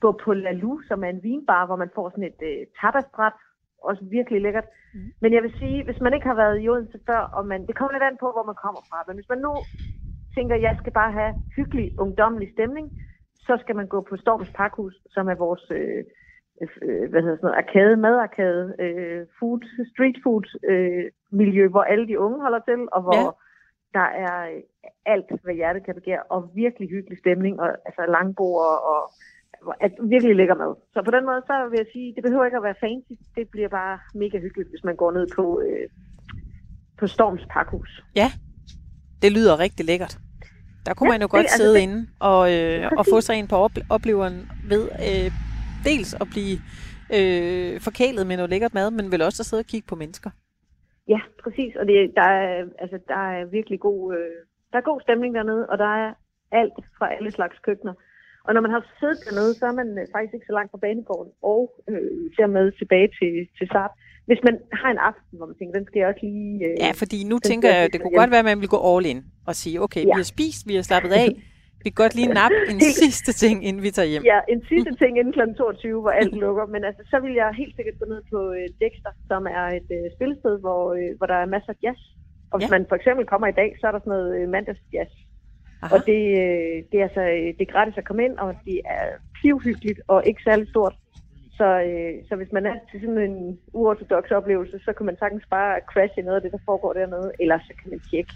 gå på La Lou, som er en vinbar, hvor man får sådan et øh, tapasbræt, også virkelig lækkert. Mm. Men jeg vil sige, hvis man ikke har været i Odense før, og man, det kommer lidt an på, hvor man kommer fra, men hvis man nu tænker, jeg skal bare have hyggelig, ungdommelig stemning, så skal man gå på Storms Pakhus, som er vores øh, øh, hvad hedder sådan noget, arkade, madarkade, øh, food, street food øh, miljø, hvor alle de unge holder til, og hvor Ja. der er øh, alt, hvad hjertet kan begære, og virkelig hyggelig stemning, og altså langbord og at virkelig lækker mad. Så på den måde, så vil jeg sige, det behøver ikke at være fancy, det bliver bare mega hyggeligt, hvis man går ned på, øh, på Storms Pakhus. Det lyder rigtig lækkert. Der kunne Ja, man jo det- godt altså, sidde det- inde og, øh, og få sig en på op- opleveren ved øh, dels at blive øh, forkælet med noget lækkert mad, men vel også at sidde og kigge på mennesker. Ja, præcis. Og det, der, er, altså, der er virkelig god, øh, der er god stemning dernede, og der er alt fra alle slags køkkener. Og når man har siddet dernede, så er man øh, faktisk ikke så langt fra banegården, og øh, dermed tilbage til, til Saab. Hvis man har en aften, hvor man tænker, den skal jeg også lige... Øh, Ja, fordi nu tænker jeg, det kunne hjem. godt være, at man ville gå all in og sige, okay, vi Ja. har spist, vi har slappet af, vi kan godt lige nappe en sidste ting, inden vi tager hjem. Ja, en sidste ting inden kl. 22, hvor alt lukker. Men altså, så vil jeg helt sikkert gå ned på øh, Dexter, som er et øh, spillested, hvor, øh, hvor der er masser af jazz. Og hvis ja. man for eksempel kommer i dag, så er der sådan noget øh, mandagsjazz. Aha. Og det, øh, det, er altså, øh, det er gratis at komme ind, og det er pivhyggeligt og ikke særlig stort. Så, øh, så hvis man er til sådan en uortodox oplevelse, så kan man sagtens bare crash i noget af det, der foregår dernede. Eller så kan man tjekke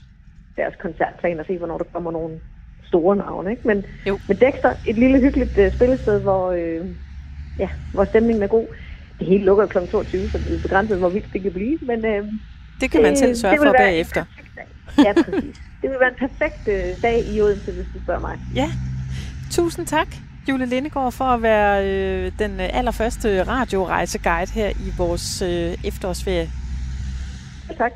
deres koncertplan og se, hvornår der kommer nogle store navne. Ikke? Men, Jo. men Dexter, et lille hyggeligt øh, spillested, hvor, øh, ja, hvor stemningen er god. Det hele lukker kl. 22, så det er begrænset, hvor vildt det kan blive. Men øh, Det kan man selv sørge det for vil være bagefter. Ja, præcis. det vil være en perfekt øh, dag i Odense, hvis du spørger mig. Tusind tak, Julie Lindegård, for at være øh, den øh, allerførste radiorejseguide her i vores øh, efterårsferie. Ja, tak.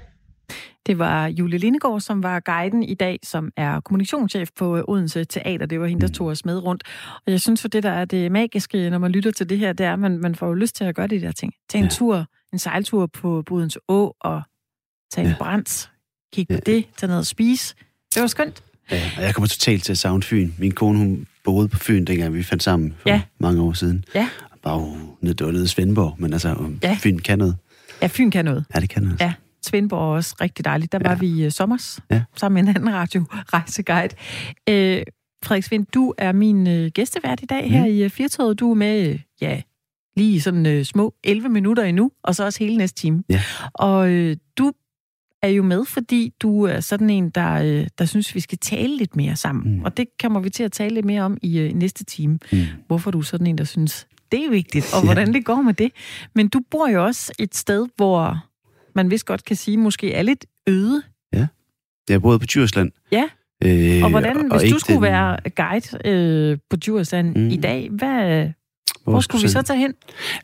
Det var Julie Lindegård, som var guiden i dag, som er kommunikationschef på øh, Odense Teater. Det var hende, der tog os med rundt. Og jeg synes for det, der er det magiske, når man lytter til det her, det er, at man, man får jo lyst til at gøre de der ting. Tage en Ja. tur, en sejltur på Bodens Å, og tage en Ja. Kigge på Ja. det, tage ned og spise. Det var skønt. Ja, og jeg kommer totalt til at savne Fyn. Min kone, hun boede på Fyn, dengang vi fandt sammen for Ja. mange år siden. Ja. Bare uh, ned, det var nede i Svendborg, men altså, Ja. Fyn kan noget. Ja, Fyn kan noget. Ja, det kan noget. Ja. Svendborg er også rigtig dejligt. Der Ja. var vi i øh, sommers, Ja. sammen med en anden radio rejseguide. Øh, Frederik Svend, du er min øh, gæstevært i dag Mm. her i øh, Firtoget. Du er med, øh, ja, lige sådan øh, små 11 minutter endnu, og så også hele næste time. Ja. Og øh, du er jo med, fordi du er sådan en, der, øh, der synes, vi skal tale lidt mere sammen. Mm. Og det kommer vi til at tale lidt mere om i øh, næste time. Mm. Hvorfor du er sådan en, der synes, det er vigtigt, og Ja. hvordan det går med det. Men du bor jo også et sted, hvor man vist godt kan sige, måske er lidt øde. Jeg boede på Djursland. Ja. Øh, Og hvordan, hvis ikke du skulle den- være guide øh, på Djursland mm. i dag, hvad, hvor skulle vi så tage hen?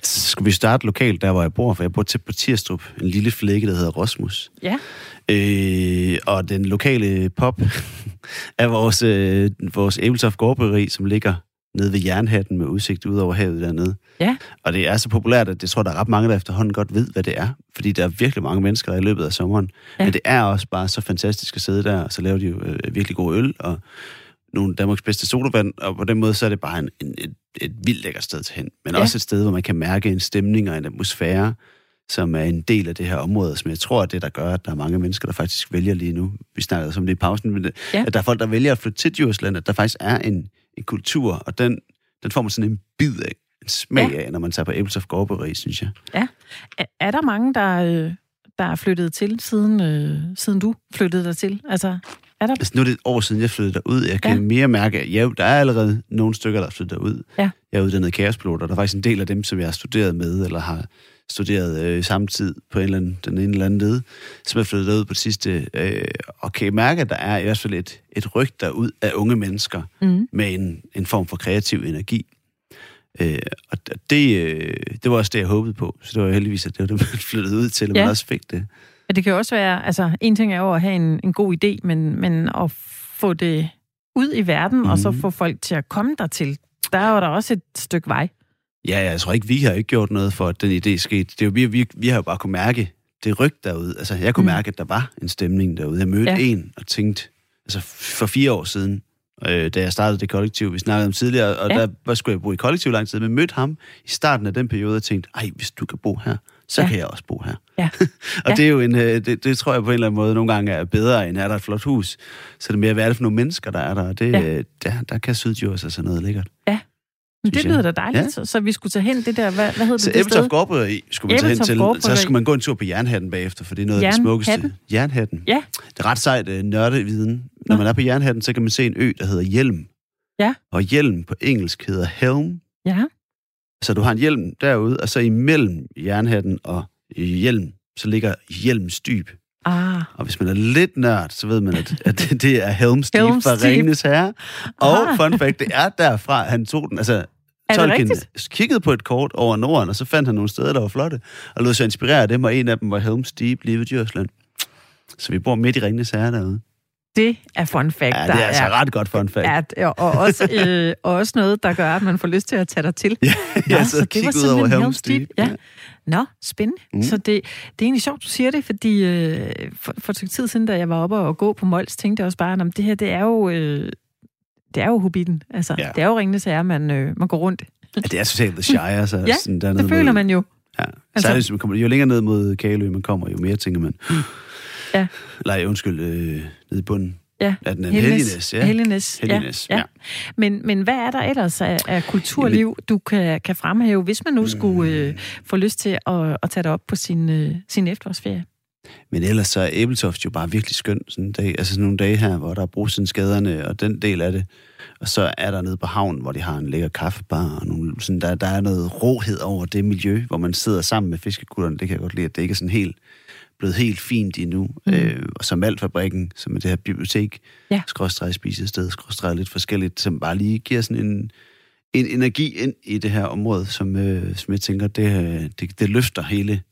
Så skulle vi starte lokalt, der hvor jeg bor, for jeg bor tæt på Tirstrup, en lille flække, der hedder Rosmus. Ja. Øh, og den lokale pop er vores, øh, vores Abeltoft Gårdbryggeri, som ligger nede ved Jernhatten med udsigt ud over havet dernede. Ja. Og det er så populært, at jeg tror, der er ret mange, der efterhånden godt ved, hvad det er. Fordi der er virkelig mange mennesker i løbet af sommeren. Ja. Men det er også bare så fantastisk at sidde der, og så laver de jo øh, virkelig god øl, og nogle Danmarks bedste sodavand, og på den måde, så er det bare en, en, et, et vildt lækkert sted til hen. Men Ja. ja. også et sted, hvor man kan mærke en stemning og en atmosfære, som er en del af det her område, som jeg tror er det, der gør, at der er mange mennesker, der faktisk vælger lige nu. Vi snakkede om det i pausen, men det, Ja. ja. at der er folk, der vælger at flytte til Djursland, at der faktisk er en, en kultur, og den, den får man sådan en bid af, en smag Ja. ja. af, når man tager på Æbeltoft Gårdbryggeri, synes jeg. Er, er der mange, der, øh, der er flyttet til, siden, øh, siden du flyttede dig til? Altså, er der... Altså, nu er det et år siden, jeg flyttede derud. Jeg kan Ja. mere mærke, at ja, der er allerede nogle stykker, der er flyttet derud. Ja. Jeg er uddannet kaospilot, og der er faktisk en del af dem, som jeg har studeret med, eller har studeret øh, samtidig på en eller anden, den ene eller anden led, som er flyttet derud på det sidste. Øh, og kan mærke, at der er i hvert fald et, et ryg derud af unge mennesker Mm. med en, en form for kreativ energi. Øh, og det, øh, det var også det, jeg håbede på. Så det var heldigvis, at det var det, man flyttede ud til, og Ja. man også fik det. Det kan jo også være, altså en ting er jo at have en, en god idé, men, men at få det ud i verden, mm. og så Mhm. få folk til at komme dertil, der er jo der også et stykke vej. Ja, jeg tror ikke, vi har ikke gjort noget for, at den idé skete. Det er jo, vi, vi, vi har jo bare kunne mærke det ryg derude. Altså, jeg kunne Mm. mærke, at der var en stemning derude. Jeg mødte Ja. en og tænkte, altså for fire år siden, øh, da jeg startede det kollektiv, vi snakkede om tidligere, og ja. der var, skulle jeg bo i kollektiv lang tid, men mødte ham i starten af den periode og tænkte, ej, hvis du kan bo her, så Ja. ja. kan jeg også bo her. Ja. og Ja. det er jo en, øh, det, det tror jeg på en eller anden måde nogle gange er bedre, end er der et flot hus. Så det er mere, hvad er det for nogle mennesker, der er der, og det, Ja. ja. der, der kan Sydjurs altså noget lækkert. Men det lyder da dejligt, Ja. så, så vi skulle tage hen det der, hvad, hvad hed Så det, det sted? Ebeltoft Gårdbryggeri skulle man tage hen til. Så skulle man gå en tur på Jernhatten bagefter, for det er noget af det smukkeste. Jernhatten. Ja. Det er ret sejt uh, nørdeviden. Når Nå. man er på Jernhatten, så kan man se en ø, der hedder Hjelm. Ja. Og Hjelm på engelsk hedder Helm. Ja, Så du har en hjelm derude, og så imellem Jernhatten og Hjelm, så ligger Hjelms dyb. ah, Og hvis man er lidt nørd, så ved man, at, at det- det er Helms Deep fra. Ringenes Herre. Og Ah. fun fact, det er derfra, han tog den. Altså, Tolkien kiggede på et kort over Norden, og så fandt han nogle steder, der var flotte, og lod sig inspirere af dem, og en af dem var Helm's Deep lige ved Djursland. Så vi bor midt i Ringenes Herre derude. Det er fun fact. Ja, der det er altså ret godt fun fact. Ja, og også, øh, og også noget, der gør, at man får lyst til at tage dig til. Ja, Nå, jeg så så det var ud over Helm's Deep, Deep. ja. Nå, spændende. Mm. Så det, det er egentlig sjovt, du siger det, fordi øh, for, for et tid siden, da jeg var oppe og gå på Mols, tænkte jeg også bare, at det her, det er jo, øh, det er jo Hobbiten. Altså, ja. Ja. det er jo Ringenes Herre, man, øh, man går rundt. Ja, det er totalt The Shire. Så Ja, sådan Det føler mod, man jo. Ja. Altså- Særligt, man kommer, jo længere ned mod Kalø man kommer, jo mere tænker man. Ja. Nej, undskyld, øh, nede i bunden. Ja. Er den. Hellignes? Ja. Hellignes, ja. ja. Men, men hvad er der ellers af, af kulturliv, du kan, kan fremhæve, hvis man nu skulle øh, få lyst til at, at tage det op på sin, øh, sin efterårsferie? Men ellers så er Æbeltoft jo bare virkelig skøn sådan en dag. Altså sådan nogle dage her, hvor der er brugsenskaderne og den del af det. Og så er der nede på havnen, hvor de har en lækker kaffebar. Og nogle, sådan, der, der er noget rohed over det miljø, hvor man sidder sammen med fiskekutterne. Det kan jeg godt lide, at det ikke er sådan helt blevet helt fint endnu. Mm. Øh, og så Maltfabrikken, som er det her bibliotek, Ja. skråstrej spisested, skråstrej lidt forskelligt, som bare lige giver sådan en, en energi ind i det her område, som, øh, som jeg tænker, det, øh, det, det løfter hele,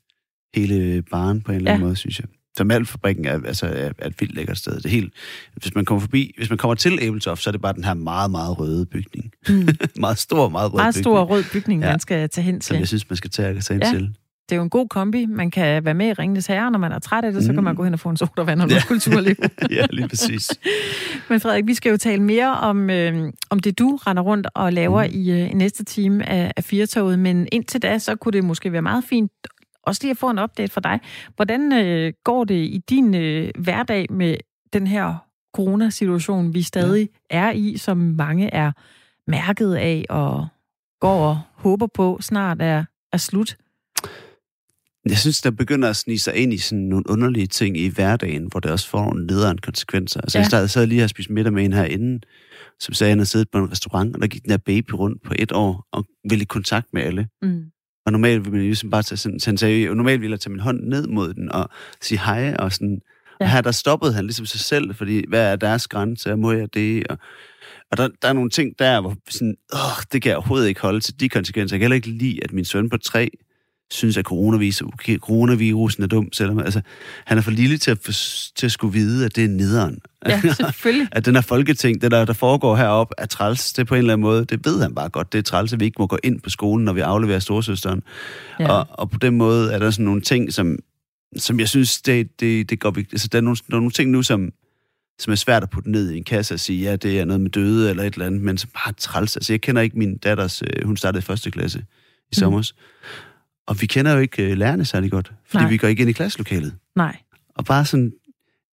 hele baren på en eller anden Ja. måde, synes jeg. Så Maltfabrikken er, altså, er, er et vildt lækkert sted. Det er helt, hvis man kommer forbi, hvis man kommer til Æbeltoft, så er det bare den her meget, meget røde bygning. Mm. meget stor, meget rød Meget bygning. stor rød bygning, ja. Man skal tage hen Som til. jeg synes, man skal tage, tage ind Ja. til. Det er jo en god kombi. Man kan være med i Ringenes Herre, når man er træt af det, så kan Mm. man gå hen og få en sodavand og noget Ja. kulturliv. ja, lige præcis. Men Frederik, vi skal jo tale mere om, øh, om det, du render rundt og laver mm. i, øh, i næste time af, af Firtoget. Men indtil da, så kunne det måske være meget fint også lige at få en update fra dig. Hvordan øh, går det i din øh, hverdag med den her coronasituation, vi stadig ja. er i, som mange er mærket af og går og håber på snart er, er slut? Jeg synes, der begynder at snige sig ind i sådan nogle underlige ting i hverdagen, hvor det også får nogle nederen konsekvenser. Altså, ja. jeg sad lige og spist middag med en herinde, som sagde, at han havde siddet på en restaurant, og der gik den her baby rundt på et år, og ville i kontakt med alle. Mm. Og normalt ville man jo bare tage sådan, så han sagde, jo, normalt ville jeg tage min hånd ned mod den og sige hej, og sådan. Ja. Og her der stoppede han ligesom sig selv, fordi hvad er deres grænse, må jeg det? Og, og der, der er nogle ting der, hvor sådan, åh, det kan jeg overhovedet ikke holde til de konsekvenser. Jeg kan heller ikke lide, at min søn på tre synes, at coronavirus, coronavirusen er dum, selvom altså, han er for lille til at, for, til at skulle vide, at det er nederen. Ja, selvfølgelig. at den her folketing, det der, der foregår heroppe, er træls. Det på en eller anden måde, det ved han bare godt. Det er træls, at vi ikke må gå ind på skolen, når vi afleverer storsøsteren. Ja. Og, og på den måde er der sådan nogle ting, som, som jeg synes, det, det, det går vigtigt. Altså, der er nogle, der er nogle ting nu, som, som er svært at putte ned i en kasse og sige, ja, det er noget med døde eller et eller andet, men som bare træls. Altså, jeg kender ikke min datters, øh, hun startede i første klasse i mm. Og vi kender jo ikke øh, lærerne særlig godt, fordi Nej. vi går ikke ind i klasselokalet. Nej. Og bare sådan,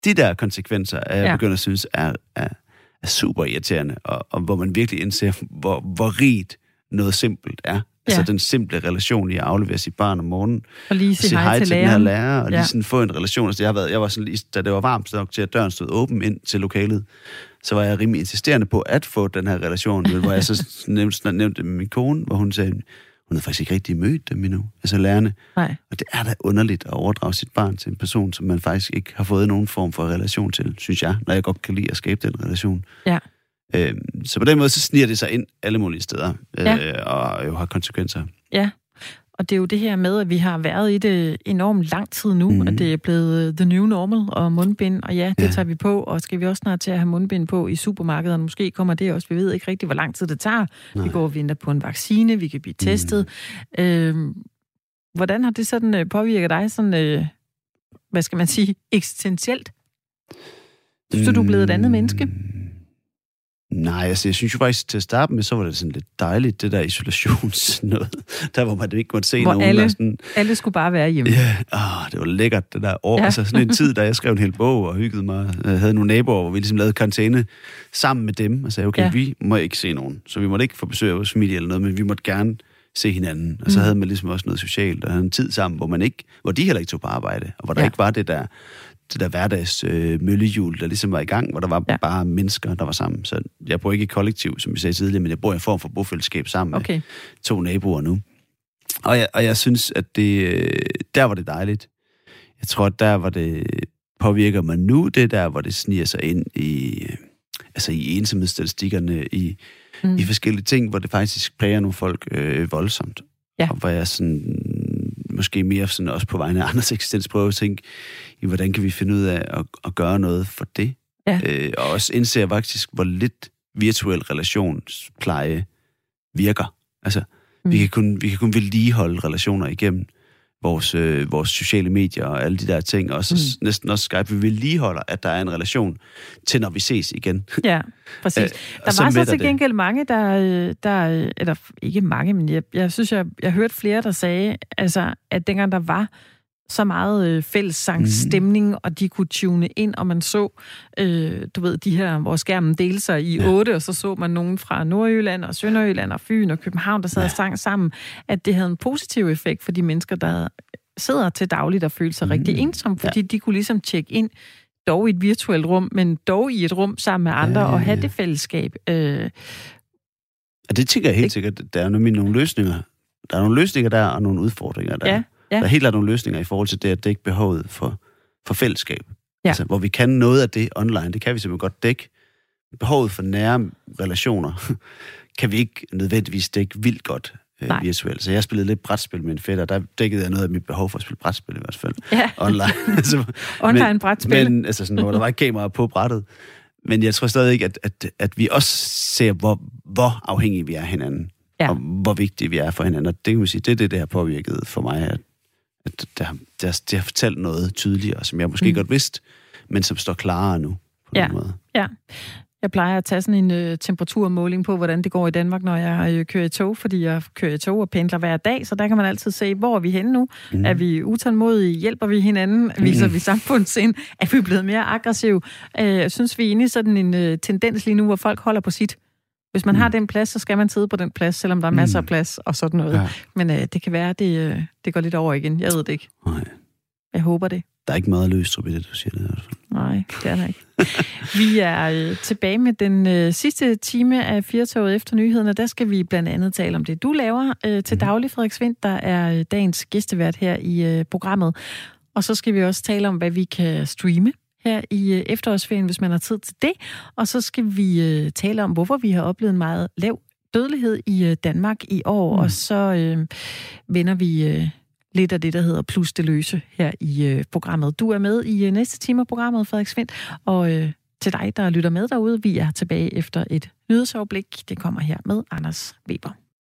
de der konsekvenser, er jeg ja. begyndt at synes, er, er, er super irriterende, og, og hvor man virkelig indser, hvor, hvor rigt noget simpelt er. Ja. Altså den simple relation i at aflevere sit barn om morgenen. Og lige sige hej, hej til, til den her lærer, og ja. lige sådan få en relation. Altså, jeg, har været, jeg var sådan lige, da det var varmt nok til, at døren stod åben ind til lokalet, så var jeg rimelig insisterende på at få den her relation, hvor jeg så nævnte, nævnte med min kone, hvor hun sagde, hun har faktisk ikke rigtig mødt dem endnu, altså lærerne. Nej. Og det er da underligt at overdrage sit barn til en person, som man faktisk ikke har fået nogen form for relation til, synes jeg, når jeg godt kan lide at skabe den relation. Ja. Øhm, så på den måde, så sniger det sig ind alle mulige steder, øh, ja. og jo har konsekvenser. Ja, og det er jo det her med, at vi har været i det enormt lang tid nu, mm. og det er blevet the new normal og mundbind, og ja, det ja. tager vi på, og skal vi også snart til at have mundbind på i supermarkederne. Måske kommer det også, vi ved ikke rigtig, hvor lang tid det tager. Nej. Vi går og venter på en vaccine, vi kan blive testet. Mm. Øhm, hvordan har det sådan øh, påvirket dig, sådan, øh, hvad skal man sige, eksistentielt? Synes du, du er blevet et andet menneske? Nej, altså jeg synes jo faktisk, til at starte med, så var det sådan lidt dejligt, det der isolations noget, der hvor man ikke måtte se hvor nogen. Alle, sådan, alle skulle bare være hjemme. Ja, åh, det var lækkert, det der år. Ja. Altså sådan en tid, da jeg skrev en hel bog og hyggede mig. Jeg havde nogle naboer, hvor vi ligesom lavede karantæne sammen med dem, og sagde, okay, ja. vi må ikke se nogen. Så vi måtte ikke få besøg af vores familie eller noget, men vi måtte gerne se hinanden. Og så mm. havde man ligesom også noget socialt, og havde en tid sammen, hvor man ikke, hvor de heller ikke tog på arbejde, og hvor der ja. ikke var det der det der hverdags øh, møllehjul, der ligesom var i gang, hvor der var ja. bare mennesker, der var sammen. Så jeg bor ikke i kollektiv, som vi sagde tidligere, men jeg bor i en form for bofællesskab sammen okay. med to naboer nu. Og jeg, og jeg synes, at det, øh, der var det dejligt. Jeg tror, at der, hvor det påvirker mig nu, det er der, hvor det sniger sig ind i, altså i ensomhedsstatistikkerne, i, mm. i forskellige ting, hvor det faktisk præger nogle folk øh, voldsomt. Ja. Og hvor jeg sådan måske mere sådan også på vegne af andres eksistens prøve at tænke, i hvordan kan vi finde ud af at, at gøre noget for det? Ja. Øh, og også indser faktisk, hvor lidt virtuel relationspleje virker. Altså, mm. vi, kan kun, vi kan kun vedligeholde relationer igennem vores, øh, vores sociale medier og alle de der ting. Og så mm. næsten også Skype. Vi vedligeholder, at der er en relation til, når vi ses igen. Ja, præcis. Æh, der var så til gengæld det. mange, der, der... Eller ikke mange, men jeg, jeg synes, jeg, jeg hørte flere, der sagde, altså, at dengang der var så meget øh, fællessangsstemning, mm. og de kunne tune ind, og man så, øh, du ved, de her, hvor skærmen delte sig i ja. otte, og så så man nogen fra Nordjylland og Sønderjylland og Fyn og København, der sad ja. og sang sammen, at det havde en positiv effekt for de mennesker, der sidder til dagligt og føler sig mm. rigtig ensomme, fordi ja. de kunne ligesom tjekke ind, dog i et virtuelt rum, men dog i et rum sammen med andre, ja, ja, ja. og have det fællesskab. Øh, og det tænker jeg helt sikkert, der er nemlig nogle løsninger. Der er nogle løsninger der, og nogle udfordringer der. Ja. Ja. Der er helt klart nogle løsninger i forhold til det at dække behovet for, for fællesskab. Ja. Altså, hvor vi kan noget af det online, det kan vi simpelthen godt dække. Behovet for nære relationer kan vi ikke nødvendigvis dække vildt godt øh, virtuelt. Så jeg spillede lidt brætspil med en fætter, der dækkede jeg noget af mit behov for at spille brætspil i hvert fald. Ja. Online. altså, online men, brætspil. Men altså sådan, hvor der var ikke kamera på brættet. Men jeg tror stadig ikke, at, at, at vi også ser, hvor, hvor afhængige vi er af hinanden. Ja. Og hvor vigtige vi er for hinanden. Og det kan man sige, det er det, der har påvirket for mig, at der, der, der har fortalt noget tydeligere, som jeg måske mm. godt vidste, men som står klarere nu. På ja. måde. ja. Jeg plejer at tage sådan en øh, temperaturmåling på, hvordan det går i Danmark, når jeg øh, kører i tog, fordi jeg kører i tog og pendler hver dag, så der kan man altid se, hvor er vi henne nu? Mm. Er vi utålmodige? Hjælper vi hinanden? Mm. Viser vi samfundssind? Er vi blevet mere aggressive? Øh, synes, vi er inde i sådan en øh, tendens lige nu, hvor folk holder på sit. Hvis man mm. har den plads, så skal man sidde på den plads, selvom der er masser af plads og sådan noget. Ja. Men øh, det kan være, at det, øh, det går lidt over igen. Jeg ved det ikke. Nej. Jeg håber det. Der er ikke meget løst i det, du siger det i hvert fald. Nej, det er der ikke. vi er øh, tilbage med den øh, sidste time af Firtoget efter nyhederne. Der skal vi blandt andet tale om det, du laver øh, til mm. daglig, Frederik Svendt, der er øh, dagens gæstevært her i øh, programmet. Og så skal vi også tale om, hvad vi kan streame her i øh, efterårsferien, hvis man har tid til det. Og så skal vi øh, tale om, hvorfor vi har oplevet en meget lav dødelighed i øh, Danmark i år. Mm. Og så øh, vender vi... Øh, lidt af det, der hedder Plus det løse her i øh, programmet. Du er med i øh, næste time af programmet, Frederik Svendt, og øh, til dig, der lytter med derude, vi er tilbage efter et nyhedsoverblik. Det kommer her med Anders Weber.